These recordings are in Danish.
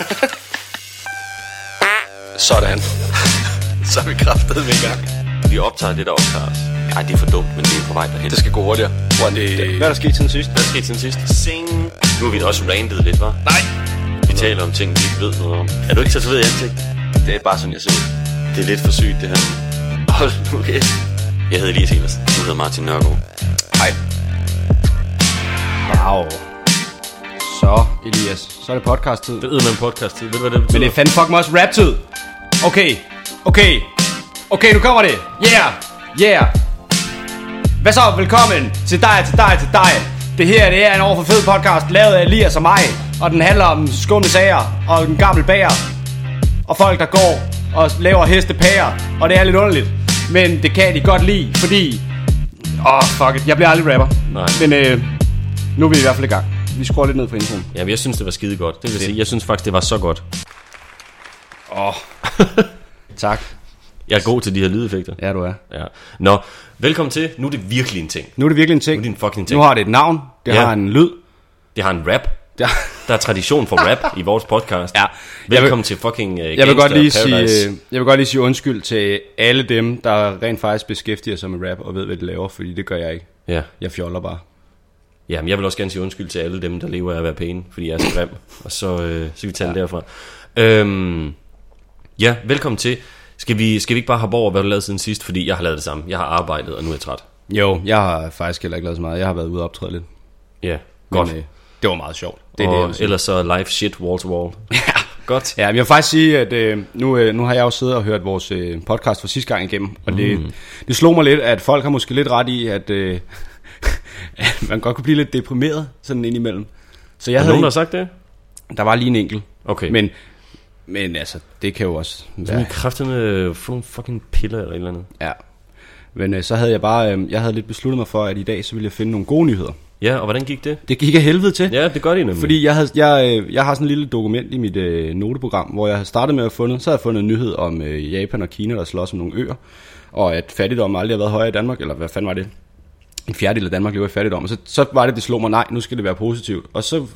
Sådan. Så er vi kraftet med i gang. Vi optager det, der optager os. Ej, det er for dumt, men det er på vej derhen. Det skal gå hurtigere. One, det... Hvad er der sket siden sidst? Hvad skete siden sidst? Sing. Nu har vi da også randet lidt, var? Nej. Vi taler om ting, vi ikke ved noget om. Er du ikke tatoveret i ansigt? Det er bare sådan, jeg ser ud. Det er lidt for sygt, det her. Hold nu okay. Jeg hedder Elias Elersen. Du hedder Martin Nørgaard. Hej. Wow. Så, Elias, så er det podcast-tid. Det er med en podcast-tid. Ved du, hvad det betyder? Men det er fandme fuck mig også rap-tid. Okay, okay, okay, nu kommer det. Yeah, yeah. Hvad så? Velkommen til dig, til dig, til dig. Det her det er en overfor fed podcast, lavet af Elias og mig. Og den handler om skumle sager og en gammel bager. Og folk, der går og laver hestepærer. Og det er lidt underligt. Men det kan de godt lide, fordi... Åh, oh, fuck it. Jeg bliver aldrig rapper. Nej. Men øh, nu er vi i hvert fald i gang. Vi skruer lidt ned på introen. Ja, jeg synes, det var skide godt. Det vil sige, jeg synes faktisk, det var så godt. Åh. Oh. tak. Jeg er god til de her lydeffekter. Ja, du er. Ja. Nå, velkommen til. Nu er det virkelig en ting. Nu er det virkelig en ting. Nu er det en fucking ting. Nu har det et navn. Det Ja. har en lyd. Det har en rap. Har... Der er tradition for rap i vores podcast. Ja. Velkommen til fucking uh, Jeg vil, godt lige Paradise. sige, øh, jeg vil godt lige sige undskyld til alle dem, der rent faktisk beskæftiger sig med rap og ved, hvad de laver, fordi det gør jeg ikke. Ja. Jeg fjoller bare. Ja, men jeg vil også gerne sige undskyld til alle dem, der lever af at være pæne, fordi jeg er så grim. Og så, øh, så kan vi tage ja. den derfra. Øhm, ja, velkommen til. Skal vi, skal vi ikke bare hoppe over, hvad du lavede siden sidst? Fordi jeg har lavet det samme. Jeg har arbejdet, og nu er jeg træt. Jo, jeg har faktisk heller ikke lavet så meget. Jeg har været ude og optræde lidt. Ja, godt. Men, øh, det var meget sjovt. Det er og det, ellers så live shit wall to wall. Ja. Godt. Ja, men jeg vil faktisk sige, at øh, nu, øh, nu har jeg jo siddet og hørt vores øh, podcast for sidste gang igennem, og det, Mm. det slog mig lidt, at folk har måske lidt ret i, at, øh, at man godt kunne blive lidt deprimeret sådan indimellem. Så jeg Er havde nogen, der en, har sagt det? der var lige en enkelt, Okay. men, men altså, det kan jo også Så være, min kræfter med få nogle fucking piller eller et eller andet. ja. Men øh, så havde jeg bare, øh, jeg havde lidt besluttet mig for, at i dag, så ville jeg finde nogle gode nyheder. Ja, og hvordan gik det? Det gik af helvede til. Ja, det gør de nemlig. Fordi jeg, havde, jeg, øh, jeg har sådan en lille dokument i mit øh, noteprogram, hvor jeg har startet med at fundet, så har jeg fundet en nyhed om øh, Japan og Kina, der slås om nogle øer, og at fattigdom aldrig har været højere i Danmark, eller hvad fanden var det? En fjerdedel af Danmark lever i fattigdom, og så, så var det, det slog mig, nej, nu skal det være positivt. Og så,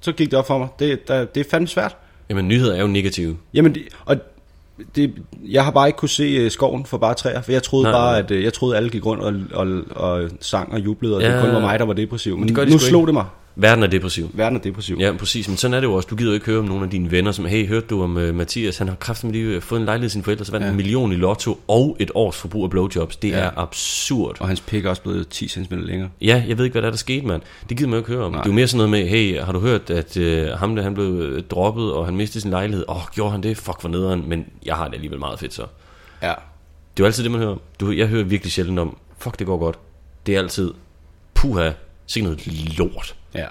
så gik det op for mig, det, der, det er fandme svært. Jamen, nyheder er jo negative. Jamen, det, og det, jeg har bare ikke kunne se øh, skoven for bare træer, for jeg troede Nej, bare, at øh, jeg troede, alle gik rundt og, og, og sang og jublede, og ja, det kun var mig, der var depressiv. Men det nu slog ikke. det mig. Verden er depressiv. Verden er depressiv. Ja, præcis. Men sådan er det jo også. Du gider jo ikke høre om nogle af dine venner, som, hey, hørte du om uh, Mathias? Han har kraftigt lige fået en lejlighed af sine forældre, så vandt ja. En million i lotto og et års forbrug af blowjobs. Det ja. Er absurd. Og hans pik er også blevet 10 cm længere. Ja, jeg ved ikke, hvad der er, der skete, mand. Det gider man jo ikke høre om. Nej. Det er jo mere sådan noget med, hey, har du hørt, at uh, ham der, han blev øh, droppet, og han mistede sin lejlighed? Åh, oh, gjorde han det? Fuck, hvor nederen. Men jeg har det alligevel meget fedt så. Ja. Det er jo altid det, man hører. Du, jeg hører virkelig sjældent om, fuck, det går godt. Det er altid, puha, sikkert noget lort. Ja.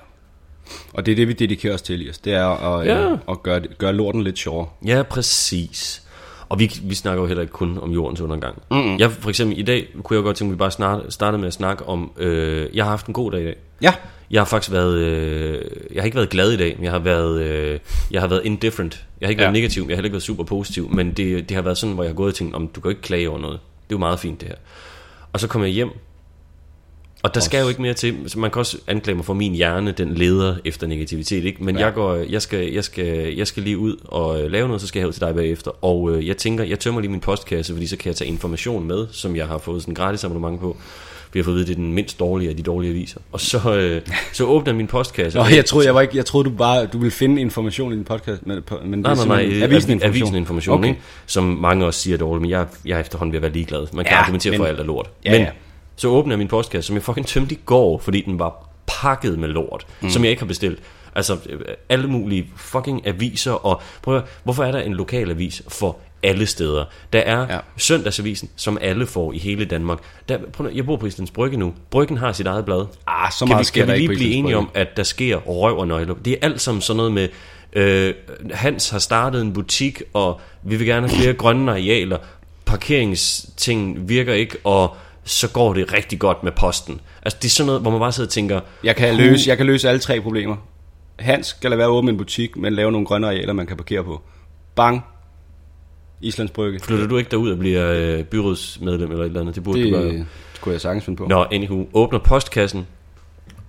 Og det er det, vi dedikerer os til, Elias. Det er at, Ja. ja. at gøre, gøre lorten lidt sjovere. Ja, præcis. Og vi, vi snakker jo heller ikke kun om jordens undergang. Mm-hmm. Jeg, for eksempel i dag kunne jeg godt tænke at vi bare snart, startede med at snakke om, øh, jeg har haft en god dag i dag. Ja. Jeg har faktisk været, øh, jeg har ikke været glad i dag, men jeg har været, øh, jeg har været indifferent. Jeg har ikke ja. været negativ, jeg har heller ikke været super positiv, men det, det har været sådan, hvor jeg har gået og tænkt, om du kan ikke klage over noget. Det er jo meget fint det her. Og så kom jeg hjem, og der skal jo ikke mere til. Så man kan også anklage mig for, min hjerne, den leder efter negativitet, ikke? Men ja. Jeg, går, jeg, skal, jeg, skal, jeg skal lige ud og øh, lave noget, så skal jeg ud til dig bagefter. Og øh, jeg tænker, jeg tømmer lige min postkasse, fordi så kan jeg tage information med, som jeg har fået sådan en gratis abonnement på. Vi har fået at vide, at det er den mindst dårlige af de dårlige aviser. Og så, øh, så åbner min postkasse. Nå, jeg troede, jeg, var ikke, jeg troede du bare du ville finde information i din podcast, men, men Nej, det er nej, nej, avisen information, avisen information Okay. ikke? som mange også siger er dårligt, men jeg, jeg er efterhånden ved at være ligeglad. Man kan Ja, argumentere for men- alt er lort. Ja, men ja. Så åbner jeg min postkasse, som jeg fucking tømte i går, fordi den var pakket med lort, mm. som jeg ikke har bestilt. Altså alle mulige fucking aviser, og prøv at, høre, hvorfor er der en lokal avis for alle steder? Der er ja. Søndagsavisen, som alle får i hele Danmark. Der, prøv, jeg bor på Islands Brygge nu. Bryggen har sit eget blad. Ah, så Kan meget vi, sker kan vi lige blive Islands enige om, at der sker røv og nøgler? Det er alt sammen sådan noget med, øh, Hans har startet en butik, og vi vil gerne have flere grønne arealer. Parkeringsting virker ikke, og så går det rigtig godt med posten. Altså det er sådan noget, hvor man bare sidder og tænker, Jeg kan, løse, jeg kan løse alle tre problemer. Hans skal lade være åben en butik, men lave nogle grønne arealer, man kan parkere på. Bang. Islands Brygge. flytter du ikke derud og bliver øh, byrådsmedlem eller et eller andet? Det burde Det, du gøre. det kunne jeg sagtens finde på. Nå, anywho, åbner postkassen,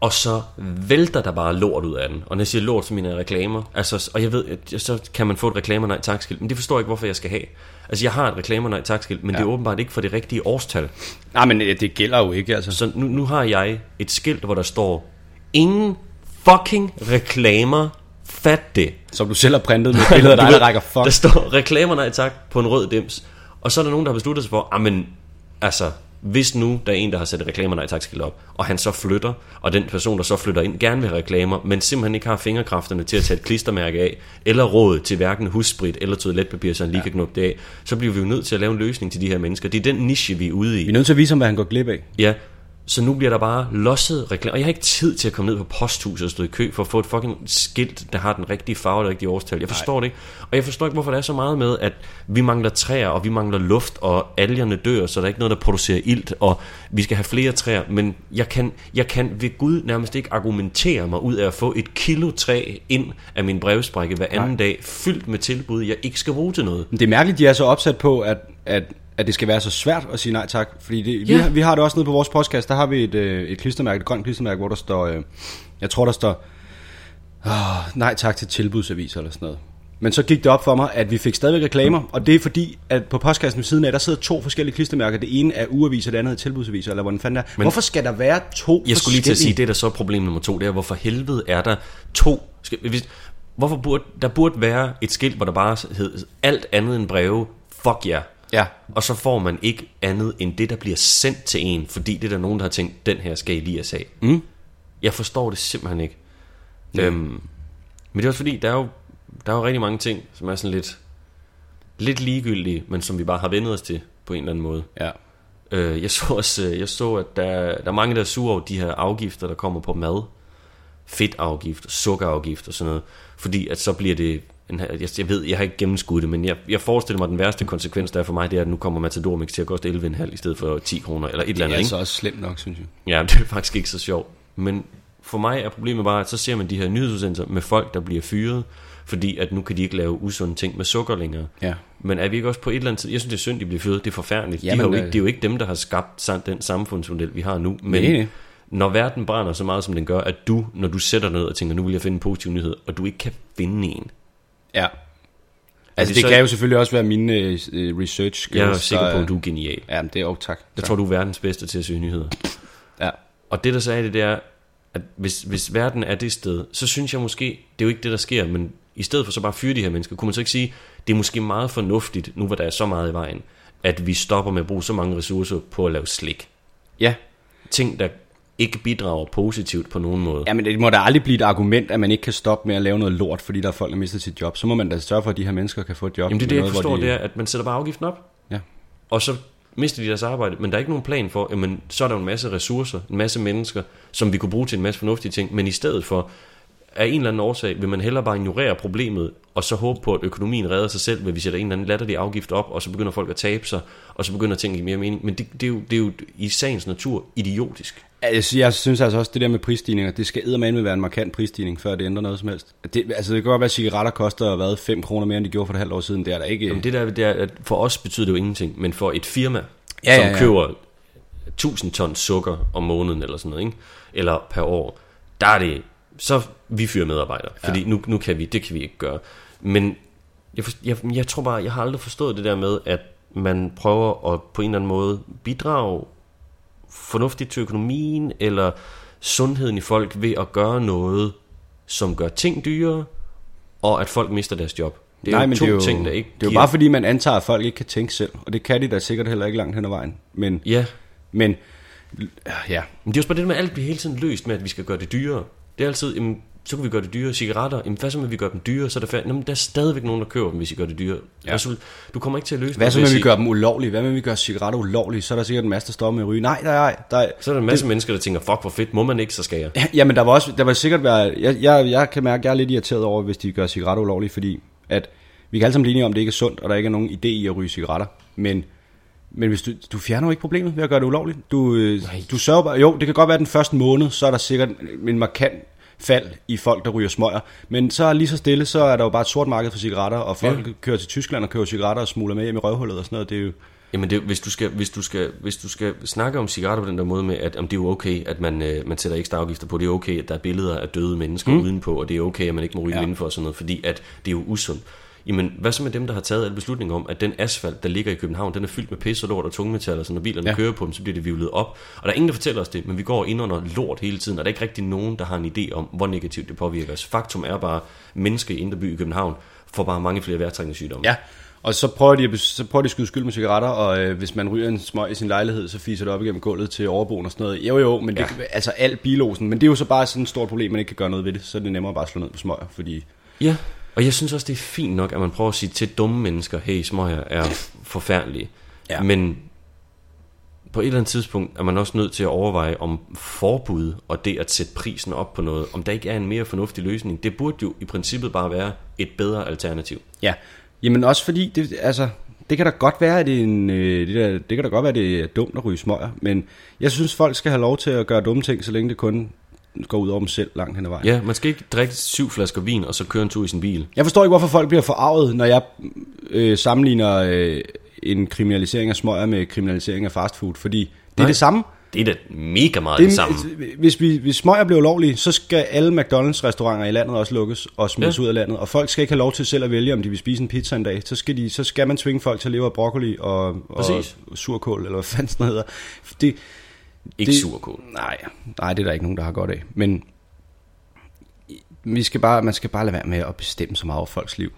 og så vælter der bare lort ud af den. Og når jeg siger lort, så jeg reklamer. Altså, og jeg ved, så kan man få et reklamer nej tak skilt, men det forstår jeg ikke, hvorfor jeg skal have. Altså, jeg har et reklamer nej tak skilt, men ja. det er åbenbart ikke for det rigtige årstal. Nej, men øh, det gælder jo ikke, altså. Så nu, nu har jeg et skilt, hvor der står, ingen fucking reklamer, fat det. Som du selv har printet med billeder ved, der rækker fuck. Der står reklamer nej tak på en rød dims. Og så er der nogen, der har besluttet sig for, men altså, hvis nu der er en, der har sat reklamer nej tak op, og han så flytter, og den person, der så flytter ind, gerne vil have reklamer, men simpelthen ikke har fingerkræfterne til at tage et klistermærke af, eller råd til hverken hussprit eller toiletpapir, så han lige ja. kan knuppe det af, så bliver vi jo nødt til at lave en løsning til de her mennesker. Det er den niche, vi er ude i. Vi er nødt til at vise ham, hvad han går glip af. Ja, så nu bliver der bare losset reklamer. Og jeg har ikke tid til at komme ned på posthuset og stå i kø for at få et fucking skilt, der har den rigtige farve og det rigtige årstal. Jeg forstår Nej. det ikke. Og jeg forstår ikke, hvorfor der er så meget med, at vi mangler træer, og vi mangler luft, og algerne dør, så der er ikke noget, der producerer ilt, og vi skal have flere træer. Men jeg kan, jeg kan ved Gud nærmest ikke argumentere mig ud af at få et kilo træ ind af min brevsprække hver anden Nej. dag, fyldt med tilbud, jeg ikke skal bruge til noget. Men det er mærkeligt, de er så opsat på, at, at, at det skal være så svært at sige nej tak. Fordi det, Ja. vi, har, vi har det også nede på vores podcast, der har vi et, øh, et klistermærke, et grønt klistermærke, hvor der står, øh, jeg tror der står, oh, nej tak til tilbudsaviser eller sådan noget. Men så gik det op for mig, at vi fik stadigvæk reklamer, og det er fordi, at på postkassen ved siden af, der sidder to forskellige klistermærker. Det ene er ugeaviser, det andet er tilbudsaviser, eller hvordan fanden er. Men Hvorfor skal der være to Jeg skulle lige til at sige, det er der så problem nummer to, det er, hvorfor helvede er der to... Skal, hvis, hvorfor burde, der burde være et skilt, hvor der bare hed alt andet end breve, fuck ja. Yeah. Ja, Og så får man ikke andet end det, der bliver sendt til en, fordi det er der nogen, der har tænkt, den her skal I lige sag. Mm. Jeg forstår det simpelthen ikke. Øhm, men det er også fordi, der er, jo, der er jo rigtig mange ting, som er sådan lidt, lidt ligegyldige, men som vi bare har vendet os til på en eller anden måde. ja. Øh, jeg så også, øh, jeg så at der, der er mange, der er sure over de her afgifter, der kommer på mad. Fedtafgift, sukkerafgift og sådan noget. Fordi at så bliver det, jeg, jeg ved, jeg har ikke gennemskuddet det, men jeg, jeg forestiller mig, at den værste konsekvens, der er for mig, det er, at nu kommer Matador Mix til at koste 11,5 i stedet for 10 kroner, eller et eller Det andet. er ikke? altså også slemt nok, synes jeg. Ja, det er faktisk ikke så sjovt. Men for mig er problemet bare, at så ser man de her nyhedsudsendelser med folk, der bliver fyret, fordi at nu kan de ikke lave usunde ting med sukker længere. Ja. Men er vi ikke også på et eller andet tid... Jeg synes, det er synd, de bliver fyret. Det er forfærdeligt. de Jamen, har jo øh, ikke, det er jo ikke dem, der har skabt den samfundsmodel, vi har nu. Men Nej, nej. når verden brænder så meget, som den gør, at du, når du sætter ned og tænker, nu vil jeg finde en positiv nyhed, og du ikke kan finde en. Ja. Altså, det så- kan jo selvfølgelig også være mine øh, øh, research skills. Jeg er sikker på, at du er genial. Ja, men det er jo tak. Jeg tak. tror, du er verdens bedste til at søge nyheder. Ja. Og det der er det, det er, at hvis, hvis verden er det sted, så synes jeg måske, det er jo ikke det, der sker, men i stedet for så bare at fyre de her mennesker, kunne man så ikke sige, det er måske meget fornuftigt, nu hvor der er så meget i vejen, at vi stopper med at bruge så mange ressourcer på at lave slik. Ja. Ting, der ikke bidrager positivt på nogen måde. ja, men det må da aldrig blive et argument, at man ikke kan stoppe med at lave noget lort, fordi der er folk, der mister sit job. Så må man da sørge for, at de her mennesker kan få et job. Jamen det er det, jeg noget, hvor forstår, de... det er, at man sætter bare afgiften op, Ja. og så mister de deres arbejde, men der er ikke nogen plan for, jamen, så er der en masse ressourcer, en masse mennesker, som vi kunne bruge til en masse fornuftige ting, men i stedet for, af en eller anden årsag, vil man hellere bare ignorere problemet, og så håbe på, at økonomien redder sig selv, ved vi sætter en eller anden latterlig afgift op, og så begynder folk at tabe sig, og så begynder ting at give mere mening. Men det, det, er, jo, det er jo i sagens natur idiotisk. Altså, jeg synes altså også, det der med prisstigninger, det skal eddermame være en markant prisstigning, før det ændrer noget som helst. Det, altså, det kan godt være, at cigaretter koster hvad, 5 kroner mere, end de gjorde for et halvt år siden. Det er der ikke... Jamen det der, det er, for os betyder det jo ingenting, men for et firma, Ja, som ja, ja. køber 1000 ton sukker om måneden eller sådan noget, ikke? eller per år, der er det, så vi fyrer medarbejdere, fordi ja. nu, nu kan vi, det kan vi ikke gøre. Men jeg, jeg, jeg tror bare, jeg har aldrig forstået det der med, at man prøver at på en eller anden måde bidrage fornuftigt til økonomien, eller sundheden i folk ved at gøre noget, som gør ting dyrere, og at folk mister deres job. Det er Nej, jo men to det er jo, ting, der ikke Det er jo bare fordi, man antager, at folk ikke kan tænke selv. Og det kan de da sikkert heller ikke langt hen ad vejen. Men, Ja, men ja, men det er jo bare det med, at alt bliver hele tiden løst med, at vi skal gøre det dyrere. Det er altid, jamen, så kan vi gøre det dyrere. Cigaretter, jamen, hvad så med, vi gør dem dyrere, så er der, færd... jamen, der er stadigvæk nogen, der køber dem, hvis vi gør det dyrere. Ja. Ja. Altså, du kommer ikke til at løse hvad så med, vi gør dem ulovlige? Hvad med, vi gør cigaretter ulovlige? Så er der sikkert en masse, der stopper med at ryge. Nej, der er, der er, Så er der en masse det... mennesker, der tænker, fuck, hvor fedt, må man ikke, så skal jeg. Ja, Jamen, der var også, der var sikkert være, jeg, jeg, jeg kan mærke, at jeg er lidt irriteret over, hvis de gør cigaretter ulovlige, fordi at vi kan alle sammen blive enige om, at det ikke er sundt, og der ikke er nogen idé i at ryge cigaretter. Men, men hvis du, du fjerner jo ikke problemet ved at gøre det ulovligt. Du, øh, du sørger bare, jo, det kan godt være, den første måned, så er der sikkert en markant fald i folk, der ryger smøger. Men så lige så stille, så er der jo bare et sort marked for cigaretter, og folk ja. Kører til Tyskland og køber cigaretter og smuler med hjem i røvhullet og sådan noget. Det er jo, Jamen det, hvis, du skal, hvis, du skal, hvis du skal snakke om cigaretter på den der måde med, at om det er jo okay, at man, øh, man sætter ekstra afgifter på, det er okay, at der er billeder af døde mennesker mm. udenpå, og det er okay, at man ikke må ryge ja. indenfor og sådan noget, fordi at det er jo usundt. Jamen, hvad så med dem, der har taget alle beslutninger om, at den asfalt, der ligger i København, den er fyldt med pis og lort og tungmetaller, så når bilerne Ja. kører på dem, så bliver det vivlet op. Og der er ingen, der fortæller os det, men vi går ind under lort hele tiden, og der er ikke rigtig nogen, der har en idé om, hvor negativt det påvirker os. Faktum er bare, mennesker i Indre By i København får bare mange flere vejrtrængende sygdomme. Ja, og så prøver de, at, så prøver de at skyde skyld med cigaretter, og øh, hvis man ryger en smøg i sin lejlighed, så fiser det op igennem gulvet til overboen og sådan noget. Jo jo, men det, Ja. altså alt bilosen, men det er jo så bare sådan et stort problem, man ikke kan gøre noget ved det, så er det nemmere bare at slå ned på smøger, fordi... Ja, og jeg synes også, det er fint nok, at man prøver at sige til dumme mennesker, hey, smøger er forfærdelige. Ja. Men på et eller andet tidspunkt er man også nødt til at overveje, om forbud og det at sætte prisen op på noget, om der ikke er en mere fornuftig løsning. Det burde jo i princippet bare være et bedre alternativ. Ja, jamen også fordi, det, altså, det kan da godt være, at det, en, øh, det, der, det kan da godt være, at det er dumt at ryge smøger, men jeg synes, folk skal have lov til at gøre dumme ting, så længe det kun går ud over dem selv langt hen ad vejen. Ja, man skal ikke drikke syv flasker vin, og så køre en tur i sin bil. Jeg forstår ikke, hvorfor folk bliver forarvet, når jeg øh, sammenligner øh, en kriminalisering af smøger med kriminalisering af fastfood, fordi det er Nej. det samme. Det er da mega meget Det det, er, samme. hvis, vi, hvis smøger bliver ulovlige, så skal alle McDonald's restauranter i landet også lukkes og smides ja. Ud af landet. Og folk skal ikke have lov til selv at vælge, om de vil spise en pizza en dag. Så skal, de, så skal man tvinge folk til at leve af broccoli og, og surkål, eller hvad fanden sådan noget hedder. Det, Ikke det- surkål. nej, nej, det er der ikke nogen, der har godt af. Men vi skal bare, man skal bare lade være med at bestemme så meget over folks liv.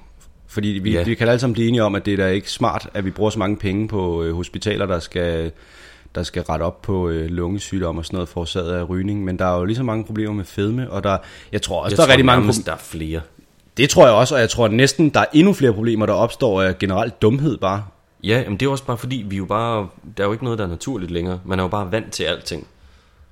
Fordi vi, ja. Vi kan alle sammen blive enige om, at det er da ikke smart, at vi bruger så mange penge på øh, hospitaler, der skal, der skal rette op på øh, lungesygdom og sådan noget forårsaget af rygning. Men der er jo lige så mange problemer med fedme, og der, jeg tror også, Jeg der er tror rigtig mange der er flere. Det tror jeg også, og jeg tror næsten, der er endnu flere problemer, der opstår af generelt dumhed bare. Ja, men det er også bare fordi, vi jo bare, der er jo ikke noget, der er naturligt længere. Man er jo bare vant til alting.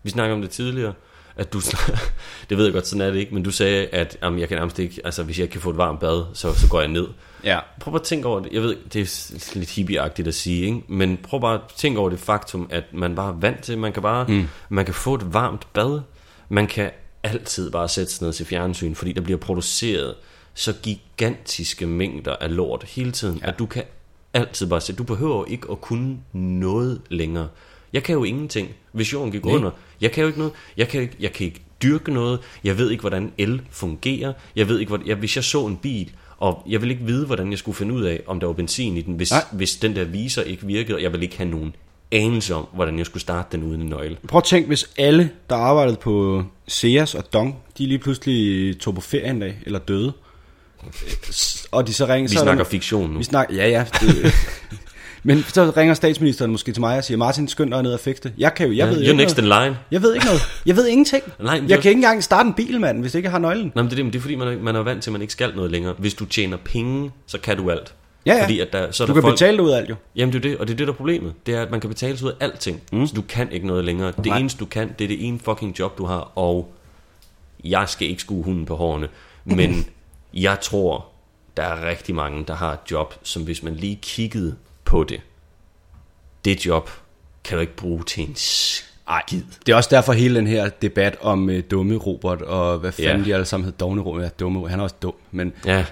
Vi snakkede om det tidligere, at du, det ved jeg godt, sådan er det ikke, men du sagde, at jamen, jeg kan nærmest ikke, altså hvis jeg ikke kan få et varmt bad, så, så går jeg ned. Ja. Prøv bare at tænke over det. Jeg ved, det er lidt hippieagtigt at sige, ikke? men prøv bare at tænke over det faktum, at man bare er vant til, man kan bare, mm. man kan få et varmt bad. Man kan altid bare sætte sig ned til fjernsyn, fordi der bliver produceret så gigantiske mængder af lort hele tiden, ja. at du kan altid bare sætte. Du behøver ikke at kunne noget længere. Jeg kan jo ingenting, hvis jorden gik Nej. under. Jeg kan jo ikke noget. Jeg kan, ikke, jeg kan ikke dyrke noget. Jeg ved ikke, hvordan el fungerer. Jeg ved ikke, hvor, jeg, hvis jeg så en bil, og jeg vil ikke vide, hvordan jeg skulle finde ud af, om der var benzin i den, hvis, Nej. hvis den der viser ikke virkede, og jeg vil ikke have nogen anelse om, hvordan jeg skulle starte den uden en nøgle. Prøv at tænke, hvis alle, der arbejdede på Sears og Dong, de lige pludselig tog på ferie en dag, eller døde, og de så ringer... Vi så er snakker der, fiktion nu. Vi snakker, ja, ja. Det, men så ringer statsministeren måske til mig og siger, Martin, skynd dig ned og fikse det. Jeg kan jo, jeg ved jo You're ikke next in noget. line. Jeg ved ikke noget. Jeg ved ingenting. Nej, jeg kan ikke engang starte en bil, mand, hvis ikke jeg har nøglen. Nej, men det er, det, men det er fordi, man er, man er vant til, at man ikke skal noget længere. Hvis du tjener penge, så kan du alt. Ja, ja. Fordi at der, så Du der kan folk, betale ud af alt jo. Jamen det er det, og det er det, der er problemet. Det er, at man kan betale ud af alting. Mm. Så du kan ikke noget længere. Det Nej. eneste, du kan, det er det ene fucking job, du har. Og jeg skal ikke skue hunden på hårene. Men jeg tror, der er rigtig mange, der har et job, som hvis man lige kiggede på det, det job kan du ikke bruge til en skid. Det er også derfor hele den her debat om uh, dumme Robert, og hvad fanden Ja. de alle sammen hed, dogne Robert, ja, dumme, han er også dum, men Ja,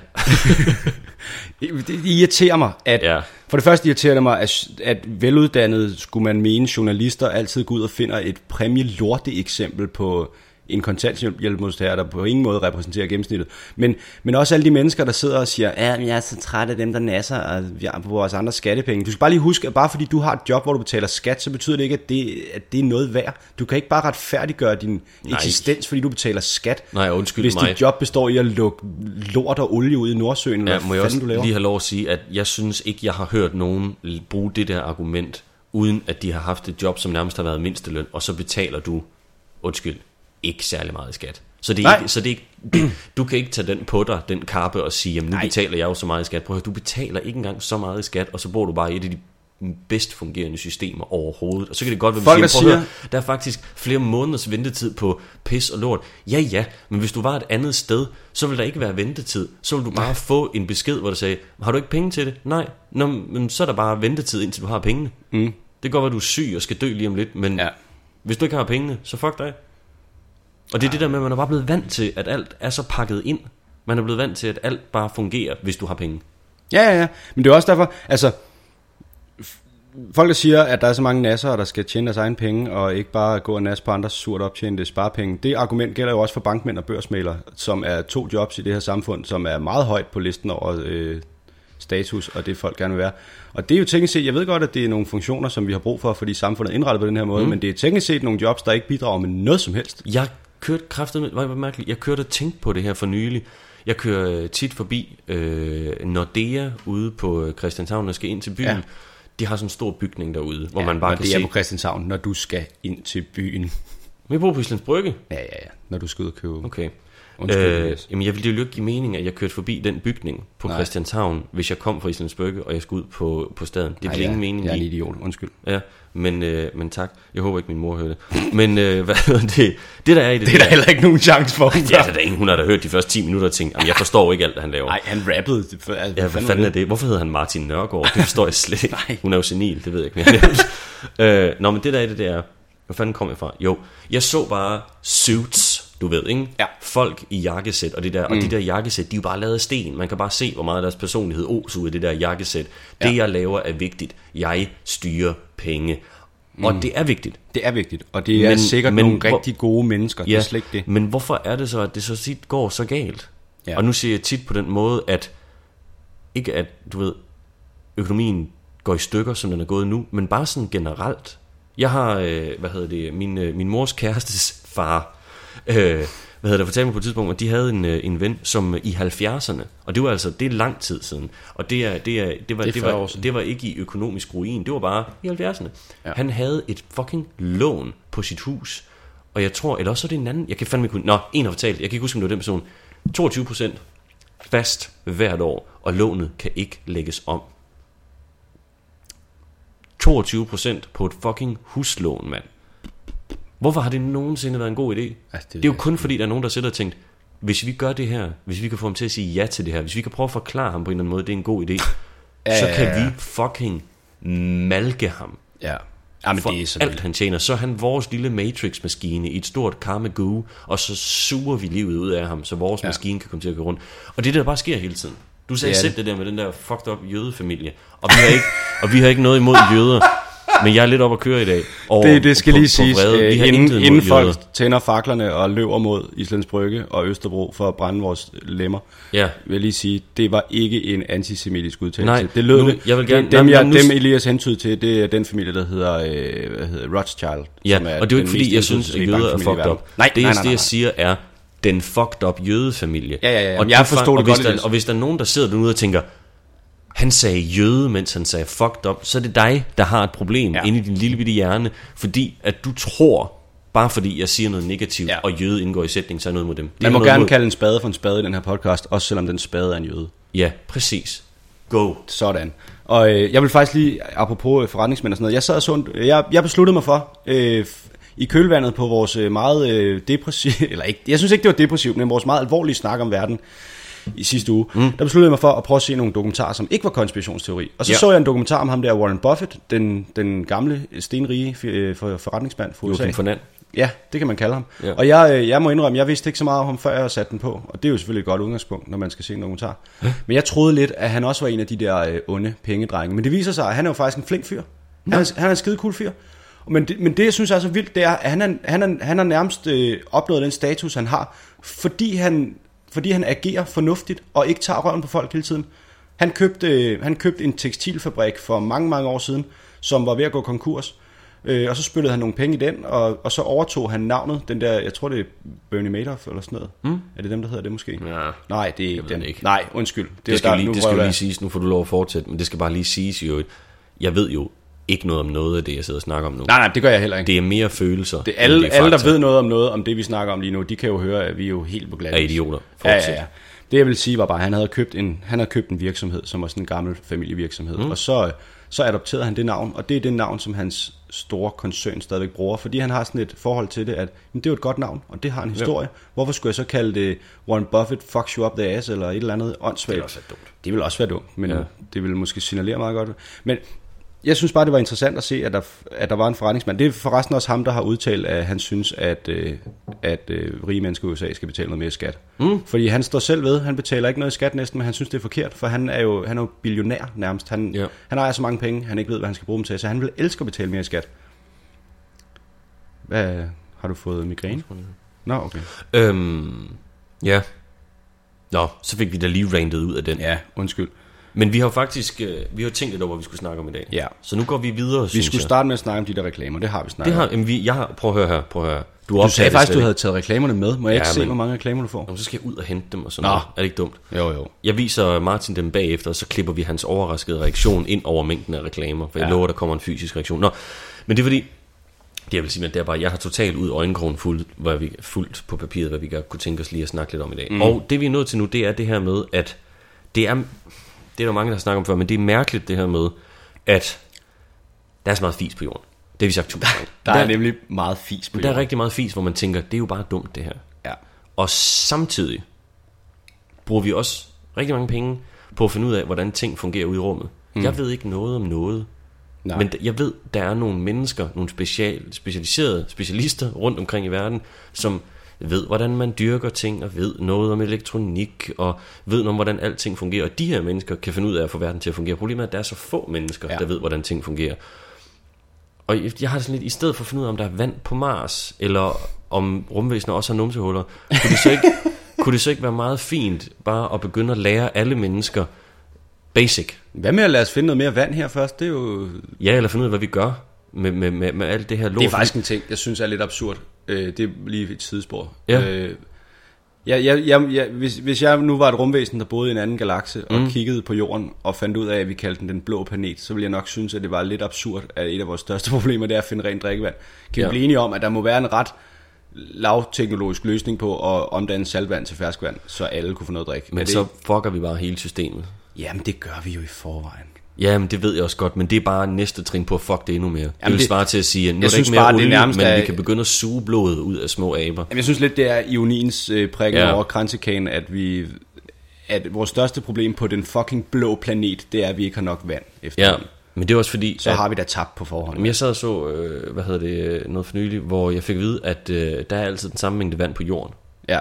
det, det irriterer mig, at Ja. for det første irriterer det mig, at, at veluddannet skulle man mene, journalister altid går ud og finder et præmie-lorte eksempel på en kontanthjælpmodtager, der på ingen måde repræsenterer gennemsnittet. Men, men også alle de mennesker, der sidder og siger, ja, jeg er så træt af dem, der nasser og vi har på vores andre skattepenge. Du skal bare lige huske, at bare fordi du har et job, hvor du betaler skat, så betyder det ikke, at det, at det er noget værd. Du kan ikke bare retfærdiggøre din Nej. eksistens, fordi du betaler skat. Nej, undskyld Hvis mig. dit job består i at lukke lort og olie ud i Nordsøen, Ja, må jeg også du laver? lige have lov at sige, at jeg synes ikke, jeg har hørt nogen bruge det der argument, uden at de har haft et job, som nærmest har været mindsteløn, og så betaler du, undskyld, ikke særlig meget i skat. Så, det er Nej. ikke, så det er ikke, du kan ikke tage den på dig, den kappe, og sige, jamen nu Nej. betaler jeg jo så meget i skat. Prøv at du betaler ikke engang så meget i skat, og så bor du bare i et af de bedst fungerende systemer overhovedet. Og så kan det godt være, Folk, vi der siger, siger- høre, der er faktisk flere måneders ventetid på pis og lort. Ja, ja, men hvis du var et andet sted, så vil der ikke være ventetid. Så vil du bare få en besked, hvor der sagde, har du ikke penge til det? Nej, Nå, men så er der bare ventetid, indtil du har pengene. Mm. Det kan godt være, du er syg og skal dø lige om lidt, men ja. hvis du ikke har pengene, så fuck dig. Og det er det der med, at man er bare blevet vant til, at alt er så pakket ind. Man er blevet vant til, at alt bare fungerer, hvis du har penge. Ja, ja, ja. Men det er også derfor, altså, folk der siger, at der er så mange nasser, der skal tjene deres egen penge, og ikke bare gå og nasse på andres surt optjente sparepenge. Det argument gælder jo også for bankmænd og børsmalere, som er to jobs i det her samfund, som er meget højt på listen over øh, status, og det folk gerne vil være. Og det er jo teknisk set, jeg ved godt, at det er nogle funktioner, som vi har brug for, fordi samfundet er indrettet på den her måde, mm. men det er teknisk set nogle jobs, der ikke bidrager med noget som helst. Jeg kørte kraftet med, var mærkeligt, jeg kørte og tænkte på det her for nylig. Jeg kører tit forbi øh, Nordea ude på øh, Christianshavn og skal ind til byen. Ja. De har sådan en stor bygning derude, hvor ja, man bare kan det se... er på Christianshavn, når du skal ind til byen. Vi bor på Islands Brygge. Ja, ja, ja. Når du skal ud og købe. Okay. Øh, jamen jeg ville det jo ikke give mening, at jeg kørte forbi den bygning på Nej. Christianshavn, hvis jeg kom fra Islands Brygge, og jeg skulle ud på, på staden. Det ville ingen mening Jeg er en i. idiot, undskyld. Ja, men, øh, men tak. Jeg håber ikke, min mor hører det. Men øh, hvad hedder det? Det der er i det, Det er der heller ikke nogen chance for. Ja, der er ingen, hun har da hørt de første 10 minutter og tænkt, jamen, jeg forstår ikke alt, hvad han laver. Nej, han rappede. Det, for, altså, Ja, hvad fanden er det? Hvorfor hedder han Martin Nørgaard? Det forstår jeg slet ikke. Nej. Hun er jo senil, det ved jeg ikke mere. øh, Nå, men det der er det, det er... Hvor fanden kom jeg fra? Jo, jeg så bare suits, du ved, ikke? Ja. Folk i jakkesæt, og, det der, og de der jakkesæt, de er jo bare lavet af sten. Man kan bare se, hvor meget af deres personlighed os ud af det der jakkesæt. Det, Ja. jeg laver, er vigtigt. Jeg styrer penge. Og det er vigtigt. Det er vigtigt, og det er Men- sikkert men nogle hvor- rigtig gode mennesker. Det er slet ikke det. Men hvorfor er det så, at det så tit går så galt? Ja. Ja. Og nu siger jeg tit på den måde, at ikke at, du ved, økonomien går i stykker, som den er gået nu, men bare sådan generelt. Jeg har, øh, hvad hedder det, min, øh, min mors kærestes far, øh, hvad hedder det, fortalte mig på et tidspunkt, at de havde en, øh, en ven, som øh, i 70'erne, og det var altså, det er lang tid siden, og det, er, det, er, det, var, Det det, 40 var, det var ikke i økonomisk ruin, det var bare i 70'erne. Ja. Han havde et fucking lån på sit hus, og jeg tror, eller også er det en anden, jeg kan fandme ikke, nå, en har fortalt, jeg kan ikke huske, om det var den person, 22 procent fast hvert år, og lånet kan ikke lægges om. 22 procent på et fucking huslån, mand. Hvorfor har det nogensinde været en god idé? Altså, det- det, er jo kun fordi, der er nogen, der sidder og tænkt, hvis vi gør det her, hvis vi kan få ham til at sige ja til det her, hvis vi kan prøve at forklare ham på en eller anden måde, det er en god idé, Ja, så ja, kan ja. vi fucking malke ham Ja. Ja, men for det er så alt han tjener. Så er han vores lille Matrix-maskine i et stort karma goo, og så suger vi livet ud af ham, så vores Ja. ja. maskine kan komme til at køre rundt. Og det er det, der bare sker hele tiden. Du sagde er selv det. det. det der med den der fucked up jødefamilie, og vi har ikke, og vi har ikke noget imod jøder, men jeg er lidt op at køre i dag. Over, Det, det skal på, lige siges, øh, inden, inden folk tænder faklerne og løber mod Islands Brygge og Østerbro for at brænde vores lemmer, Ja. vil jeg lige sige, det var ikke en antisemitisk udtalelse. Nej, det lød, nu- jeg vil gerne- det, dem, nej, jeg, nu- dem Elias hentyd til, det er den familie, der hedder, øh, hvad hedder Rothschild. Ja, som er og det er jo ikke fordi, jeg synes, at jøder er fucked up. Nej, det, nej, jeg- nej, det nej, jeg nej. siger er, den fucked up jødefamilie. Ja, ja, ja, Og, jeg forstod fang- det og hvis godt, der. Og hvis der er nogen, der sidder derude og tænker, han sagde jøde, mens han sagde fucked up, så er det dig, der har et problem Ja. inde i din lille bitte hjerne, fordi at du tror, bare fordi jeg siger noget negativt, Ja. og jøde indgår i sætning, så er noget mod dem. Det Man må gerne mod- kalde en spade for en spade i den her podcast, også selvom den spade er en jøde. Ja, præcis. Go. Sådan. Og øh, jeg vil faktisk lige, apropos øh, forretningsmænd og sådan noget, jeg sad og en- jeg, jeg besluttede mig for, øh, i kølvandet på vores øh, meget øh, depressive, eller ikke, jeg synes ikke, det var depressivt, men vores meget alvorlige snak om verden i sidste uge, mm. der besluttede jeg mig for at prøve at se nogle dokumentarer, som ikke var konspirationsteori. Og så ja. Så jeg en dokumentar om ham der, Warren Buffett, den, den gamle, stenrige øh, for, forretningsmand for USA. Joachim Fernand. Ja, det kan man kalde ham. Ja. Og jeg, øh, jeg må indrømme, jeg vidste ikke så meget om ham, før jeg satte den på. Og det er jo selvfølgelig et godt udgangspunkt, når man skal se en dokumentar. Men jeg troede lidt, at han også var en af de der øh, onde pengedrenge. Men det viser sig, at han er jo faktisk en flink fyr. Han er, han er en skide cool fyr. Men det, men det, jeg synes er så vildt, det er, at han, er, han, er, han har nærmest øh, opnået den status, han har, fordi han, fordi han agerer fornuftigt og ikke tager røven på folk hele tiden. Han købte, han købte en tekstilfabrik for mange, mange år siden, som var ved at gå konkurs. Øh, og så spyttede han nogle penge i den, og, og så overtog han navnet, den der, jeg tror det er Bernie Madoff eller sådan noget. Mm. Er det dem, der hedder det måske? Ja. Nej, det er ikke den. ikke. Nej, undskyld. Det, Det skal, der- lige, det skal lige siges, nu får du lov at fortsætte, men det skal bare lige siges jo. Jeg ved jo ikke noget om noget af det, jeg sidder og snakker om nu. Nej, nej, det gør jeg heller ikke. Det er mere følelser. Det er alle, det er alle, der ved noget om noget, om det vi snakker om lige nu, de kan jo høre, at vi er jo helt på glat. er idioter. Ja, ja, Fortsæt. ja. Det jeg vil sige var bare, at han havde købt en, han havde købt en virksomhed, som var sådan en gammel familievirksomhed. Mm. Og så, så adopterede han det navn, og det er det navn, som hans store koncern stadigvæk bruger. Fordi han har sådan et forhold til det, at men det er jo et godt navn, og det har en historie. Hvorfor skulle jeg så kalde det Warren Buffett fucks you up the ass, eller et eller andet åndssvagt? Det vil også være dumt. Det vil også være dumt, men ja. Ja. det vil måske signalere meget godt. Men jeg synes bare, det var interessant at se, at der, at der var en forretningsmand. Det er forresten også ham, der har udtalt, at han synes, at, øh, at øh, rige mennesker i USA skal betale noget mere skat. Mm. Fordi han står selv ved, han betaler ikke noget i skat næsten, men han synes, det er forkert, for han er jo, han er jo billionær nærmest. Han, Ja. han ejer så mange penge, han ikke ved, hvad han skal bruge dem til, så han vil elske at betale mere i skat. Hvad, har du fået migræne? Nå, okay. Øhm, ja. Nå, så fik vi da lige randet ud af den. Ja, undskyld. Men vi har faktisk øh, vi har tænkt lidt over, hvad vi skulle snakke om i dag. Ja. Så nu går vi videre, Vi skulle jeg. starte med at snakke om de der reklamer, det har vi snakket Det har, jamen, vi, jeg har, prøv at høre her, prøv at høre. Du, Du sagde faktisk, slet du ikke. havde taget reklamerne med. Må jeg ikke Ja, se, men- hvor mange reklamer du får? Jamen, så skal jeg ud og hente dem og sådan Nå. noget. Er det ikke dumt? Jo, jo. Jeg viser Martin dem bagefter, og så klipper vi hans overraskede reaktion ind over mængden af reklamer. For jeg Ja. lover, der kommer en fysisk reaktion. Nå, men det er fordi, det jeg vil sige, det er bare, jeg har totalt ud øjenkrogen fuldt, hvad vi, fuldt på papiret, hvad vi godt kunne tænke os lige at snakke lidt om i dag. Mm. Og det vi er nødt til nu, det er det her med, at det er, det er der mange, der har snakket om før, men det er mærkeligt det her med, at der er så meget fis på jorden. Det har vi sagt tusind gange. Der er nemlig meget fis på der er jorden. rigtig meget fis, hvor man tænker, det er jo bare dumt det her. Ja. Og samtidig bruger vi også rigtig mange penge på at finde ud af, hvordan ting fungerer ude i rummet. Mm. Jeg ved ikke noget om noget. Nej. Men jeg ved, der er nogle mennesker, nogle special, specialiserede specialister rundt omkring i verden, som ved, hvordan man dyrker ting, og ved noget om elektronik, og ved noget om, hvordan alting fungerer. Og de her mennesker kan finde ud af at få verden til at fungere. Problemet er, at der er så få mennesker, Ja. der ved, hvordan ting fungerer. Og jeg- jeg har det sådan lidt, i stedet for at finde ud af, om der er vand på Mars, eller om rumvæsener også har numsehuller, kunne det så ikke, kunne det så ikke være meget fint bare at begynde at lære alle mennesker basic? Hvad med at lade os finde noget mere vand her først? Det er jo... Ja, eller finde ud af, hvad vi gør med, med, med, med alt det her lort. Det er faktisk en ting, jeg synes er lidt absurd. Øh, det er lige et sidespor. Ja. Øh, jeg, jeg, jeg, jeg, hvis, hvis jeg nu var et rumvæsen, der boede i en anden galakse, og Mm. kiggede på jorden, og fandt ud af, at vi kaldte den den blå planet, så ville jeg nok synes, at det var lidt absurd, at et af vores største problemer, det er at finde rent drikkevand. Kan vi Ja. blive enige om, at der må være en ret lavteknologisk løsning på at omdanne saltvand til ferskvand, så alle kunne få noget at drikke? Men det... så fucker vi bare hele systemet. Jamen, det gør vi jo i forvejen. Jamen, det ved jeg også godt, men det er bare næste trin på at fuck det endnu mere. Jamen, det vil det- svare til at sige, at nu er der synes ikke mere bare, det olie, nærmest men er- vi kan begynde at suge blodet ud af små aber. Jamen, jeg synes lidt, det er ironiens øh, prikken Ja. over kransekagen, at vi at vores største problem på den fucking blå planet, det er, at vi ikke har nok vand efter Ja, men det er også fordi, Så at, har vi da tabt på forhånd. Jeg sad og så, øh, hvad hedder det, noget for nylig, hvor jeg fik at vide, at øh, der er altid den samme mængde vand på jorden. Ja.